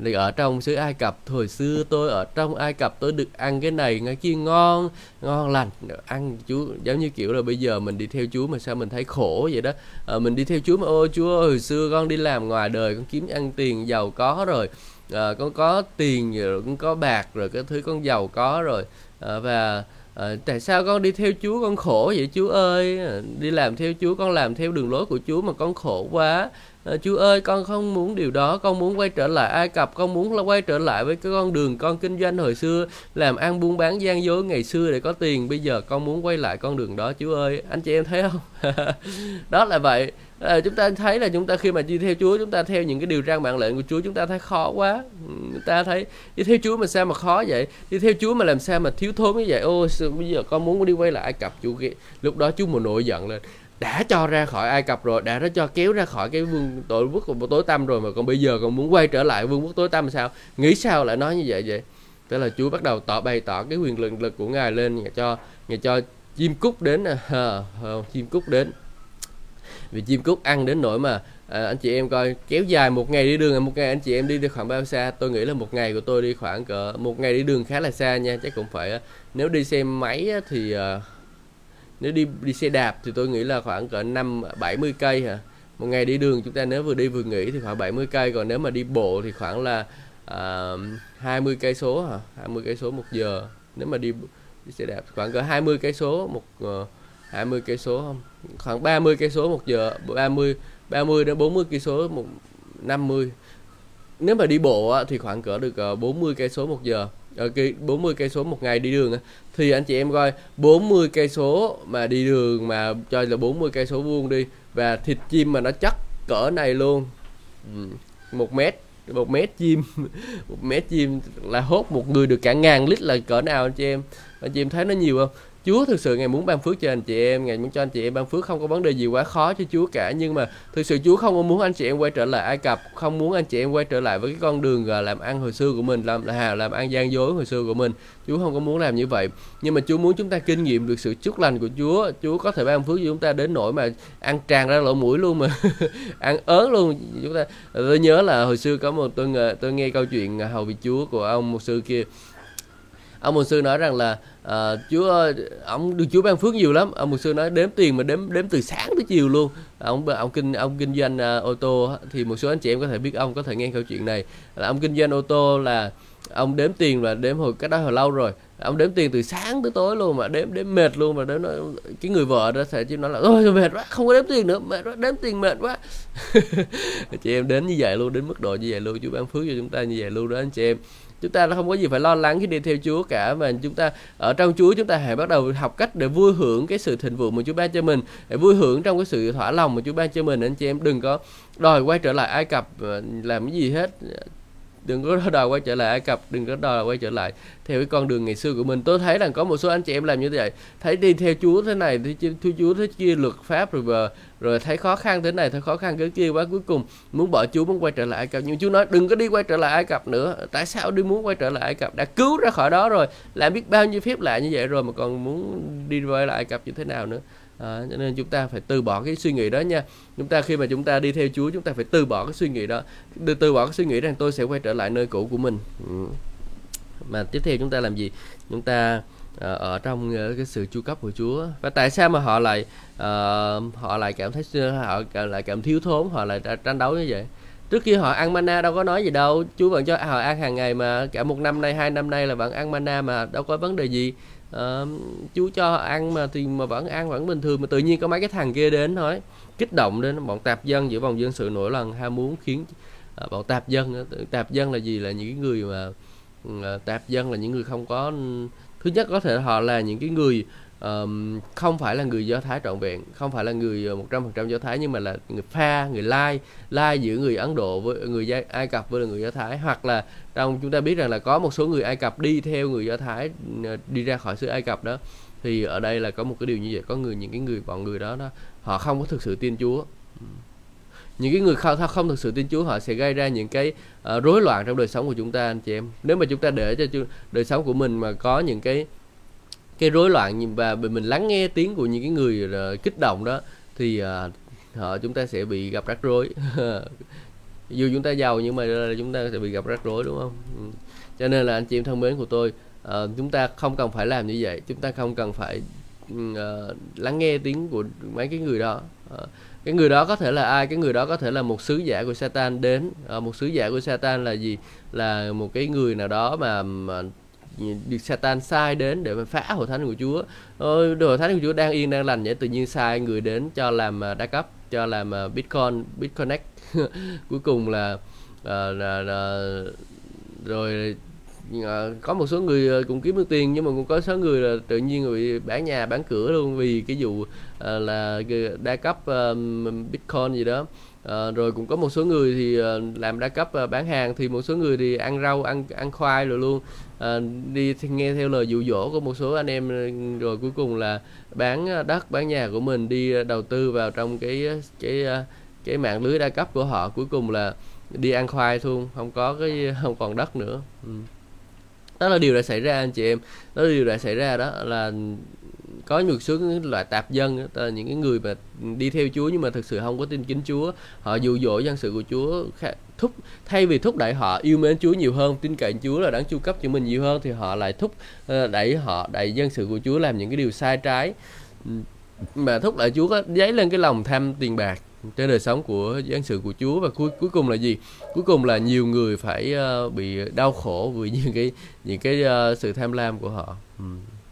Thì ở trong xứ Ai Cập hồi xưa tôi ở trong Ai Cập tôi được ăn cái này cái kia ngon ngon lành. Ăn chú giống như kiểu là bây giờ mình đi theo Chúa mà sao mình thấy khổ vậy đó. À, mình đi theo Chúa mà ôi Chúa hồi xưa con đi làm ngoài đời con kiếm ăn tiền giàu có rồi. À, con có tiền rồi con có bạc rồi cái thứ con giàu có rồi. À, và à, tại sao con đi theo Chúa con khổ vậy Chúa ơi? Ờ, đi làm theo Chúa con làm theo đường lối của Chúa mà con khổ quá. À, Chúa ơi con không muốn điều đó con muốn quay trở lại Ai Cập con muốn là quay trở lại với cái con đường con kinh doanh hồi xưa làm ăn buôn bán gian dối ngày xưa để có tiền. Bây giờ con muốn quay lại con đường đó Chúa ơi. Anh chị em thấy không? [laughs] Đó là vậy à, chúng ta thấy là chúng ta khi mà đi theo Chúa chúng ta theo những cái điều răn mạng lệnh của Chúa chúng ta thấy khó quá. Ừ, chúng ta thấy đi theo Chúa mà sao mà khó vậy? Đi theo Chúa mà làm sao mà thiếu thốn như vậy? Ô bây giờ con muốn đi quay lại Ai Cập Chúa lúc đó Chúa một nổi giận lên. Đã cho ra khỏi Ai Cập rồi đã đã cho kéo ra khỏi cái vương tội quốc của tối tăm rồi mà còn bây giờ còn muốn quay trở lại vương quốc tối tăm sao? Nghĩ sao lại nói như vậy vậy? Tức là Chúa bắt đầu tỏ bày tỏ cái quyền lực lực của ngài lên ngài cho ngài cho chim cúc đến à, chim cúc đến vì chim cút ăn đến nỗi mà à, anh chị em coi kéo dài một ngày đi đường một ngày anh chị em đi được khoảng bao xa? Tôi nghĩ là một ngày của tôi đi khoảng cỡ một ngày đi đường khá là xa nha chắc cũng phải à, nếu đi xe máy thì à, nếu đi đi xe đạp thì tôi nghĩ là khoảng cỡ năm 70 cây hả? Một ngày đi đường chúng ta nếu vừa đi vừa nghỉ thì khoảng 70 cây còn nếu mà đi bộ thì khoảng là à, uh, 20 cây số hả? 20 cây số một giờ. Nếu mà đi, đi xe đạp khoảng cỡ 20 cây số một uh, 20 cây số không? Khoảng 30 cây số một giờ 30 30 đến 40 cây số một 50 nếu mà đi bộ thì khoảng cỡ được ờ, 40 cây số một giờ. Ở cái 40 cây số một ngày đi đường thì anh chị em coi 40 cây số mà đi đường mà cho là 40 cây số vuông đi, và thịt chim mà nó chắc cỡ này luôn. Một mét một mét chim, [laughs] một mét chim là hốt một người được cả ngàn lít là cỡ nào anh chị em? Anh chị em thấy nó nhiều không? Chúa thực sự ngài muốn ban phước cho anh chị em, ngài muốn cho anh chị em ban phước không có vấn đề gì quá khó cho Chúa cả nhưng mà thực sự Chúa không có muốn anh chị em quay trở lại Ai Cập, không muốn anh chị em quay trở lại với cái con đường làm ăn hồi xưa của mình, làm là làm ăn gian dối hồi xưa của mình. Chúa không có muốn làm như vậy. Nhưng mà Chúa muốn chúng ta kinh nghiệm được sự chúc lành của Chúa. Chúa có thể ban phước cho chúng ta đến nỗi mà ăn tràn ra lỗ mũi luôn mà [laughs] ăn ớn luôn. Chúng ta tôi nhớ là hồi xưa có một tôi tôi nghe câu chuyện hầu vị Chúa của ông một sư kia ông mục sư nói rằng là uh, chúa ông được chúa ban phước nhiều lắm. Ông mục sư nói đếm tiền mà đếm đếm từ sáng tới chiều luôn. Ông ông kinh ông kinh doanh uh, ô tô thì một số anh chị em có thể biết ông có thể nghe câu chuyện này. Là ông kinh doanh ô tô là ông đếm tiền và đếm hồi cái đó hồi lâu rồi. Ông đếm tiền từ sáng tới tối luôn mà đếm đếm mệt luôn mà đếm nói, cái người vợ đó sẽ chỉ nói là ôi mệt quá không có đếm tiền nữa mệt quá đếm tiền mệt quá. [laughs] Chị em đến như vậy luôn đến mức độ như vậy luôn chú ban phước cho chúng ta như vậy luôn đó anh chị em chúng ta không có gì phải lo lắng khi đi theo Chúa cả, mà chúng ta ở trong Chúa chúng ta hãy bắt đầu học cách để vui hưởng cái sự thịnh vượng mà Chúa ban cho mình, để vui hưởng trong cái sự thỏa lòng mà Chúa ban cho mình. Anh chị em đừng có đòi quay trở lại Ai Cập ờ, làm cái gì hết đừng có đòi quay trở lại Ai Cập, đừng có đòi quay trở lại. Theo cái con đường ngày xưa của mình, tôi thấy rằng có một số anh chị em làm như vậy. Thấy đi theo Chúa thế này thì theo Chúa thế kia luật pháp rồi rồi thấy khó khăn thế này, thấy khó khăn cái kia, quá cuối cùng muốn bỏ Chúa, muốn quay trở lại Ai Cập. Nhưng Chúa nói, đừng có đi quay trở lại Ai Cập nữa. Tại sao đi muốn quay trở lại Ai Cập? Đã cứu ra khỏi đó rồi, làm biết bao nhiêu phép lạ như vậy rồi mà còn muốn đi quay lại Ai Cập như thế nào nữa à, cho nên chúng ta phải từ bỏ cái suy nghĩ đó nha. Chúng ta khi mà chúng ta đi theo Chúa chúng ta phải từ bỏ cái suy nghĩ đó. Từ từ bỏ cái suy nghĩ rằng tôi sẽ quay trở lại nơi cũ của mình. Ừ. mà tiếp theo chúng ta làm gì? Chúng ta À, ở trong uh, cái sự chu cấp của Chúa. Và tại sao mà họ lại uh, họ lại cảm thấy họ lại cảm thiếu thốn họ lại tranh đấu như vậy? Trước khi họ ăn mana đâu có nói gì đâu. Chúa vẫn cho họ ăn hàng ngày mà. Cả một năm nay hai năm nay là vẫn ăn mana mà đâu có vấn đề gì uh, chú cho ăn mà thì mà vẫn ăn vẫn bình thường mà tự nhiên có mấy cái thằng kia đến nói kích động đến bọn tạp dân giữa vòng dân sự nổi lần ham muốn khiến uh, bọn tạp dân tạp dân là gì? Là những người mà uh, tạp dân là những người không có thứ nhất có thể họ là những cái người um, không phải là người do thái trọn vẹn không phải là người ờ, một trăm phần trăm do thái nhưng mà là người pha người lai. Lai giữa người ấn độ với người ai cập với người do thái. Hoặc là trong chúng ta biết rằng là có một số người ai cập đi theo người do thái đi ra khỏi xứ ai cập đó. Thì ở đây là có một cái điều như vậy. Có người những cái người bọn người đó đó họ không có thực sự tin chúa. Những cái người không không thực sự tin Chúa họ sẽ gây ra những cái uh, rối loạn trong đời sống của chúng ta anh chị em. Nếu mà chúng ta để cho đời sống của mình mà có những cái cái rối loạn và mình lắng nghe tiếng của những cái người ờ, kích động đó thì ờ, họ chúng ta sẽ bị gặp rắc rối. [laughs] Dù chúng ta giàu nhưng mà ờ, chúng ta sẽ bị gặp rắc rối đúng không? Ừ. Cho nên là anh chị em thân mến của tôi uh, chúng ta không cần phải làm như vậy. Chúng ta không cần phải uh, lắng nghe tiếng của mấy cái người đó. Uh, cái người đó có thể là ai? Cái người đó có thể là một sứ giả của Satan đến. Uh, một sứ giả của Satan là gì? Là một cái người nào đó mà, mà được Satan sai đến để mà phá hội thánh của Chúa. Ôi hội thánh của Chúa đang yên đang lành vậy tự nhiên sai người đến cho làm à, đa cấp cho làm à, Bitcoin Bitconnect [laughs] cuối cùng là, là, là, là rồi à, có một số người cũng kiếm được tiền nhưng mà cũng có số người là tự nhiên bị bán nhà bán cửa luôn vì cái vụ là đa cấp bitcoin gì đó. À, rồi cũng có một số người thì làm đa cấp bán hàng thì một số người thì ăn rau ăn ăn khoai rồi luôn à, đi nghe theo lời dụ dỗ của một số anh em ờ, rồi cuối cùng là bán ờ, đất bán nhà của mình đi đầu tư vào trong cái cái cái mạng lưới đa cấp của họ. Cuối cùng là đi ăn khoai luôn không có cái không còn đất nữa. Ừ. đó là điều đã xảy ra anh chị em. Đó là điều đã xảy ra đó là có một số loại tạp dân là những cái người mà đi theo Chúa nhưng mà thực sự không có tin kính Chúa họ dụ dỗ dân sự của Chúa thúc thay vì thúc đẩy họ yêu mến Chúa nhiều hơn tin cậy Chúa là đáng chu cấp cho mình nhiều hơn thì họ lại thúc ờ, đẩy họ đẩy dân sự của Chúa làm những cái điều sai trái mà thúc đẩy Chúa có dấy lên cái lòng tham tiền bạc trên đời sống của dân sự của Chúa và cuối cuối cùng là gì? Cuối cùng là nhiều người phải uh, bị đau khổ vì [laughs] những cái những cái uh, sự tham lam của họ. Ừ.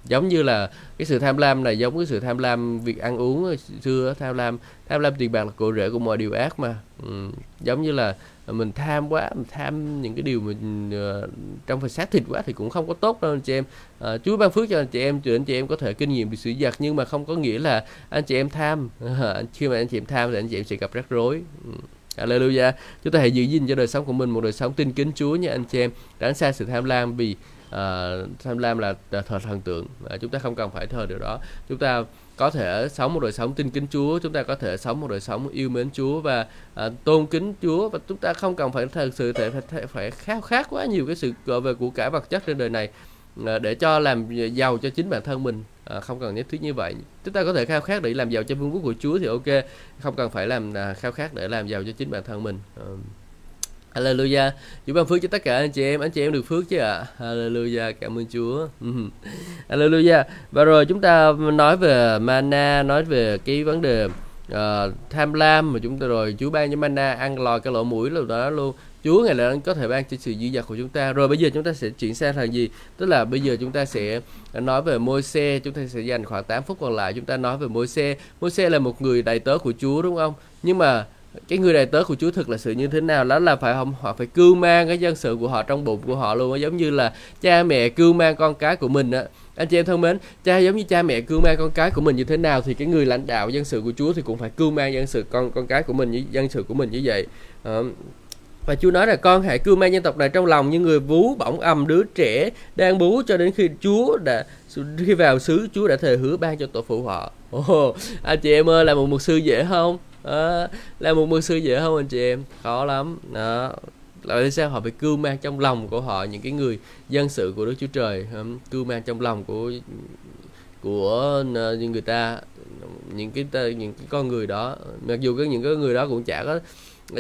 Giống như là cái sự tham lam này giống cái sự tham lam việc ăn uống xưa tham lam tham lam tiền bạc là cội rễ của mọi điều ác mà. Ừ. Giống như là mình tham quá mình tham những cái điều mình uh, trong phần xác thịt quá thì cũng không có tốt đâu anh chị em uh, Chúa ban phước cho anh chị em cho anh chị em có thể kinh nghiệm bị xử giật nhưng mà không có nghĩa là anh chị em tham uh, [laughs] khi mà anh chị em tham thì anh chị em sẽ gặp rắc rối ừ, Hallelujah. Chúng ta hãy giữ gìn cho đời sống của mình một đời sống tin kính Chúa nha anh chị em. Tránh xa sự tham lam vì Ờ, uh, tham lam là, thờ thần tượng. Uh, chúng ta không cần phải thờ điều đó. Chúng ta có thể sống một đời sống tin kính Chúa, chúng ta có thể sống một đời sống yêu mến Chúa và à, tôn kính Chúa và chúng ta không cần phải thật sự phải, phải, phải khao khát quá nhiều cái sự gọi về của cải vật chất trên đời này à, để cho làm giàu cho chính bản thân mình à, không cần nhất thiết như vậy chúng ta có thể khao khát để làm giàu cho vương quốc của Chúa thì ok không cần phải làm à, khao khát để làm giàu cho chính bản thân mình à. Hallelujah. Chúa ban phước cho tất cả anh chị em, anh chị em được phước chứ ạ. À? Hallelujah, cảm ơn Chúa. [laughs] Hallelujah. Và rồi chúng ta nói về mana, nói về cái vấn đề uh, tham lam mà chúng ta rồi Chúa ban cho mana ăn lòi cái lỗ mũi là đó luôn. Chúa ngày là có thể ban cho sự dư dật của chúng ta. Rồi bây giờ chúng ta sẽ chuyển sang thằng gì? Tức là bây giờ chúng ta sẽ nói về môi xe, chúng ta sẽ dành khoảng 8 phút còn lại chúng ta nói về môi xe. Môi xe là một người đầy tớ của Chúa đúng không? Nhưng mà cái người đầy tớ của Chúa thực là sự như thế nào đó là phải không họ phải cưu mang cái dân sự của họ trong bụng của họ luôn giống như là cha mẹ cưu mang con cái của mình á anh chị em thân mến cha giống như cha mẹ cưu mang con cái của mình như thế nào thì cái người lãnh đạo dân sự của Chúa thì cũng phải cưu mang dân sự con con cái của mình như dân sự của mình như vậy à, và Chúa nói là con hãy cưu mang dân tộc này trong lòng như người vú bỏng ầm đứa trẻ đang bú cho đến khi Chúa đã khi vào xứ Chúa đã thề hứa ban cho tổ phụ họ. Ồ, oh, anh chị em ơi là một mục sư dễ không? À, là một mưu sư dễ không anh chị em? Khó lắm. Đó là sao? Họ phải cưu mang trong lòng của họ những cái người dân sự của Đức Chúa Trời cưu mang trong lòng của của ờ, những người ta những cái những cái con người đó. Mặc dù cái những cái người đó cũng chả có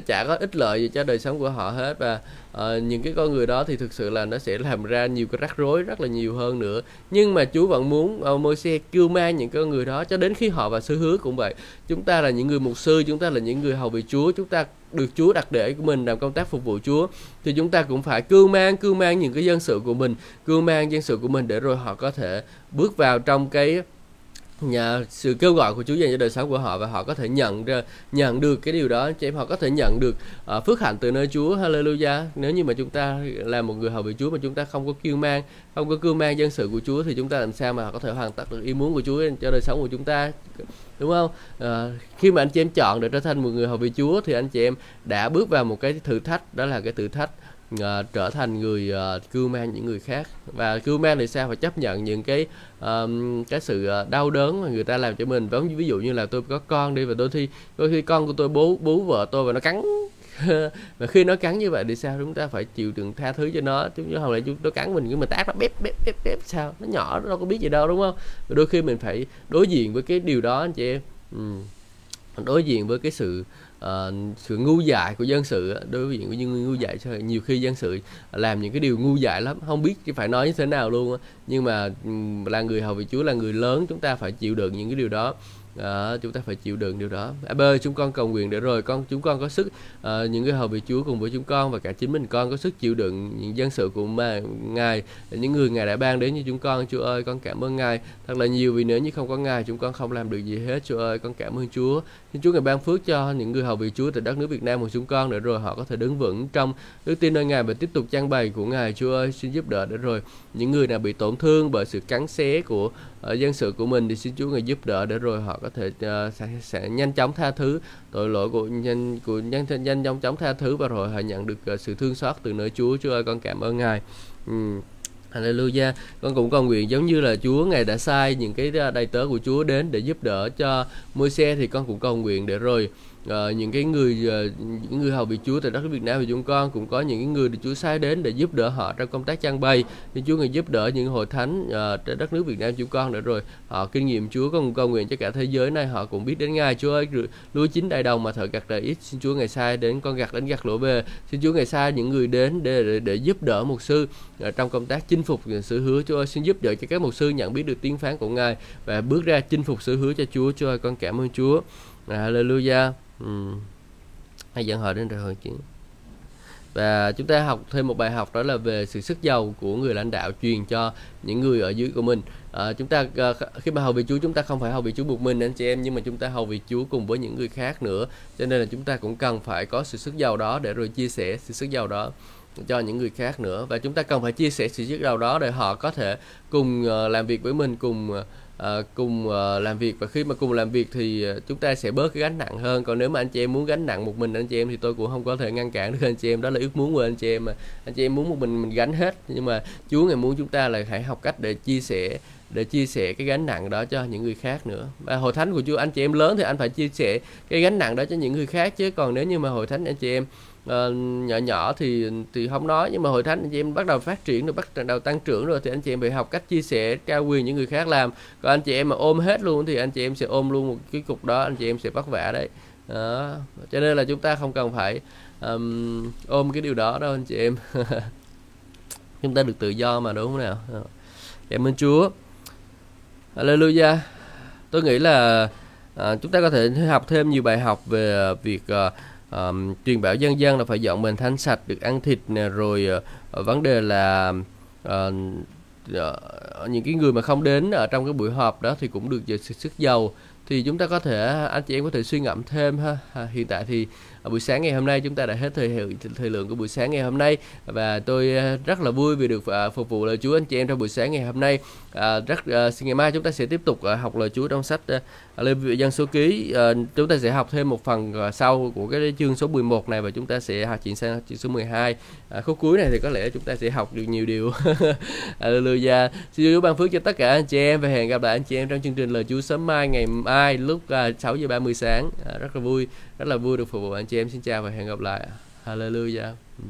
chả có ích lợi gì cho đời sống của họ hết. Và uh, những cái con người đó thì thực sự là nó sẽ làm ra nhiều cái rắc rối rất là nhiều hơn nữa. Nhưng mà Chúa vẫn muốn ờ, uh, môi kêu mang những con người đó cho đến khi họ vào sứ hứa cũng vậy. Chúng ta là những người mục sư chúng ta là những người hầu vị Chúa chúng ta được Chúa đặt để của mình làm công tác phục vụ Chúa thì chúng ta cũng phải cưu mang cưu mang những cái dân sự của mình cưu mang dân sự của mình để rồi họ có thể bước vào trong cái nhà sự kêu gọi của Chúa dành cho đời sống của họ và họ có thể nhận ra nhận được cái điều đó. Chị em họ có thể nhận được uh, phước hạnh từ nơi Chúa. Hallelujah. Nếu như mà chúng ta là một người hầu vị Chúa mà chúng ta không có kêu mang không có kêu mang dân sự của Chúa thì chúng ta làm sao mà có thể hoàn tất được ý muốn của Chúa cho đời sống của chúng ta? Đúng không? À, khi mà anh chị em chọn để trở thành một người hầu vị Chúa thì anh chị em đã bước vào một cái thử thách đó là cái thử thách uh, trở thành người à, uh, cưu mang những người khác. Và cưu mang thì sao? Phải chấp nhận những cái um, cái sự đau đớn mà người ta làm cho mình. Giống ví dụ như là tôi có con đi và đôi khi đôi khi con của tôi bố bố vợ tôi và nó cắn. [laughs] Và khi nó cắn như vậy thì sao? Chúng ta phải chịu đựng tha thứ cho nó. Chứ không lại chúng nó cắn mình nhưng mà tác nó bếp bếp bếp bếp sao? Nó nhỏ nó đâu có biết gì đâu đúng không? Và đôi khi mình phải đối diện với cái điều đó anh chị em. Ừ. đối diện với cái sự uh, sự ngu dại của dân sự đối với những ngu dại nhiều khi dân sự làm những cái điều ngu dại lắm không biết phải nói như thế nào luôn nhưng mà là người hầu vị Chúa là người lớn chúng ta phải chịu đựng những cái điều đó. Đó, chúng ta phải chịu đựng điều đó. À, ơi, chúng con cầu nguyện để rồi con chúng con có sức uh, những người hầu vị Chúa cùng với chúng con và cả chính mình con có sức chịu đựng những dân sự của mà ngài những người ngài đã ban đến như chúng con. Chúa ơi con cảm ơn ngài thật là nhiều vì nếu như không có ngài chúng con không làm được gì hết. Chúa ơi con cảm ơn Chúa xin Chúa ngài ban phước cho những người hầu vị Chúa tại đất nước Việt Nam của chúng con để rồi họ có thể đứng vững trong đức tin nơi ngài và tiếp tục trang bày của ngài. Chúa ơi xin giúp đỡ để rồi những người nào bị tổn thương bởi sự cắn xé của ở dân sự của mình thì xin Chúa ngài giúp đỡ để rồi họ có thể uh, sẽ, sẽ nhanh chóng tha thứ tội lỗi của nhân của nhân nhanh nhanh chóng tha thứ và rồi họ nhận được uh, sự thương xót từ nơi Chúa. Chúa ơi con cảm ơn ngài. Uhm. Hallelujah. Con cũng cầu nguyện giống như là Chúa ngài đã sai những cái đầy tớ của Chúa đến để giúp đỡ cho Môi-se thì con cũng cầu nguyện để rồi uh, những cái người uh, những người hầu bị Chúa tại đất nước Việt Nam thì chúng con cũng có những cái người được Chúa sai đến để giúp đỡ họ trong công tác trang bày. Thì Chúa người giúp đỡ những hội thánh uh, trên đất nước Việt Nam chúng con nữa rồi. Họ kinh nghiệm Chúa con cầu nguyện cho cả thế giới này. Họ cũng biết đến Ngài. Chúa ơi lúa chín đại đồng mà thợ gặt đầy ít. Xin Chúa ngày sai đến con gặt đến gặt lỗ về xin Chúa ngày sai những người đến để để, để giúp đỡ mục sư uh, trong công tác chinh phục sự hứa. Chúa ơi xin giúp đỡ cho các mục sư nhận biết được tiếng phán của Ngài và bước ra chinh phục sự hứa cho Chúa. Chúa ơi con cảm ơn Chúa. Hallelujah ừ. hay dẫn họ đến rồi hội chứ và chúng ta học thêm một bài học đó là về sự sức giàu của người lãnh đạo truyền cho những người ở dưới của mình. À, chúng ta à, khi mà hầu vị Chúa chúng ta không phải hầu vị Chúa một mình anh chị em nhưng mà chúng ta hầu vị Chúa cùng với những người khác nữa. Cho nên là chúng ta cũng cần phải có sự sức giàu đó để rồi chia sẻ sự sức giàu đó cho những người khác nữa. Và chúng ta cần phải chia sẻ sự sức giàu đó để họ có thể cùng à, làm việc với mình cùng à, uh, cùng uh, làm việc. Và khi mà cùng làm việc thì uh, chúng ta sẽ bớt cái gánh nặng hơn. Còn nếu mà anh chị em muốn gánh nặng một mình anh chị em thì tôi cũng không có thể ngăn cản được anh chị em. Đó là ước muốn của anh chị em mà. Anh chị em muốn một mình mình gánh hết. Nhưng mà Chúa ngày muốn chúng ta là hãy học cách để chia sẻ để chia sẻ cái gánh nặng đó cho những người khác nữa. Và hội thánh của Chúa anh chị em lớn thì anh phải chia sẻ cái gánh nặng đó cho những người khác chứ. Còn nếu như mà hội thánh anh chị em uh, nhỏ nhỏ thì thì không nói nhưng mà hội thánh anh chị em bắt đầu phát triển rồi bắt đầu tăng trưởng rồi thì anh chị em phải học cách chia sẻ trao quyền những người khác làm. Còn anh chị em mà ôm hết luôn thì anh chị em sẽ ôm luôn một cái cục đó anh chị em sẽ vất vả đấy. Đó. cho nên là chúng ta không cần phải um, ôm cái điều đó đâu anh chị em. [laughs] Chúng ta được tự do mà đúng không nào? Ờ. Cảm ơn Chúa. Hallelujah. Tôi nghĩ là à, chúng ta có thể học thêm nhiều bài học về việc à, um, truyền bảo dân dân là phải dọn mình thanh sạch được ăn thịt nè rồi uh, vấn đề là uh, uh, những cái người mà không đến ở trong cái buổi họp đó thì cũng được sức giàu. Thì chúng ta có thể anh chị em có thể suy ngẫm thêm ha. Hiện tại thì ở buổi sáng ngày hôm nay chúng ta đã hết thời hiệu thời lượng của buổi sáng ngày hôm nay. Và tôi ờ, rất là vui vì được ờ, phục vụ lời Chúa anh chị em trong buổi sáng ngày hôm nay. Ờ, rất xin ngày mai chúng ta sẽ tiếp tục học lời Chúa trong sách Lê vị dân số ký. Chúng ta sẽ học thêm một phần sau của cái chương số 11 này và chúng ta sẽ học chuyển sang chương số 12 uh, khúc cuối này thì có lẽ chúng ta sẽ học được nhiều điều. [laughs] Hallelujah. Xin Chúa ban phước cho tất cả anh chị em và hẹn gặp lại anh chị em trong chương trình lời Chúa sớm mai ngày mai lúc uh, 6 giờ 30 sáng. Rất là vui rất là vui được phục vụ anh chị em xin chào và hẹn gặp lại. Hallelujah. Ừ.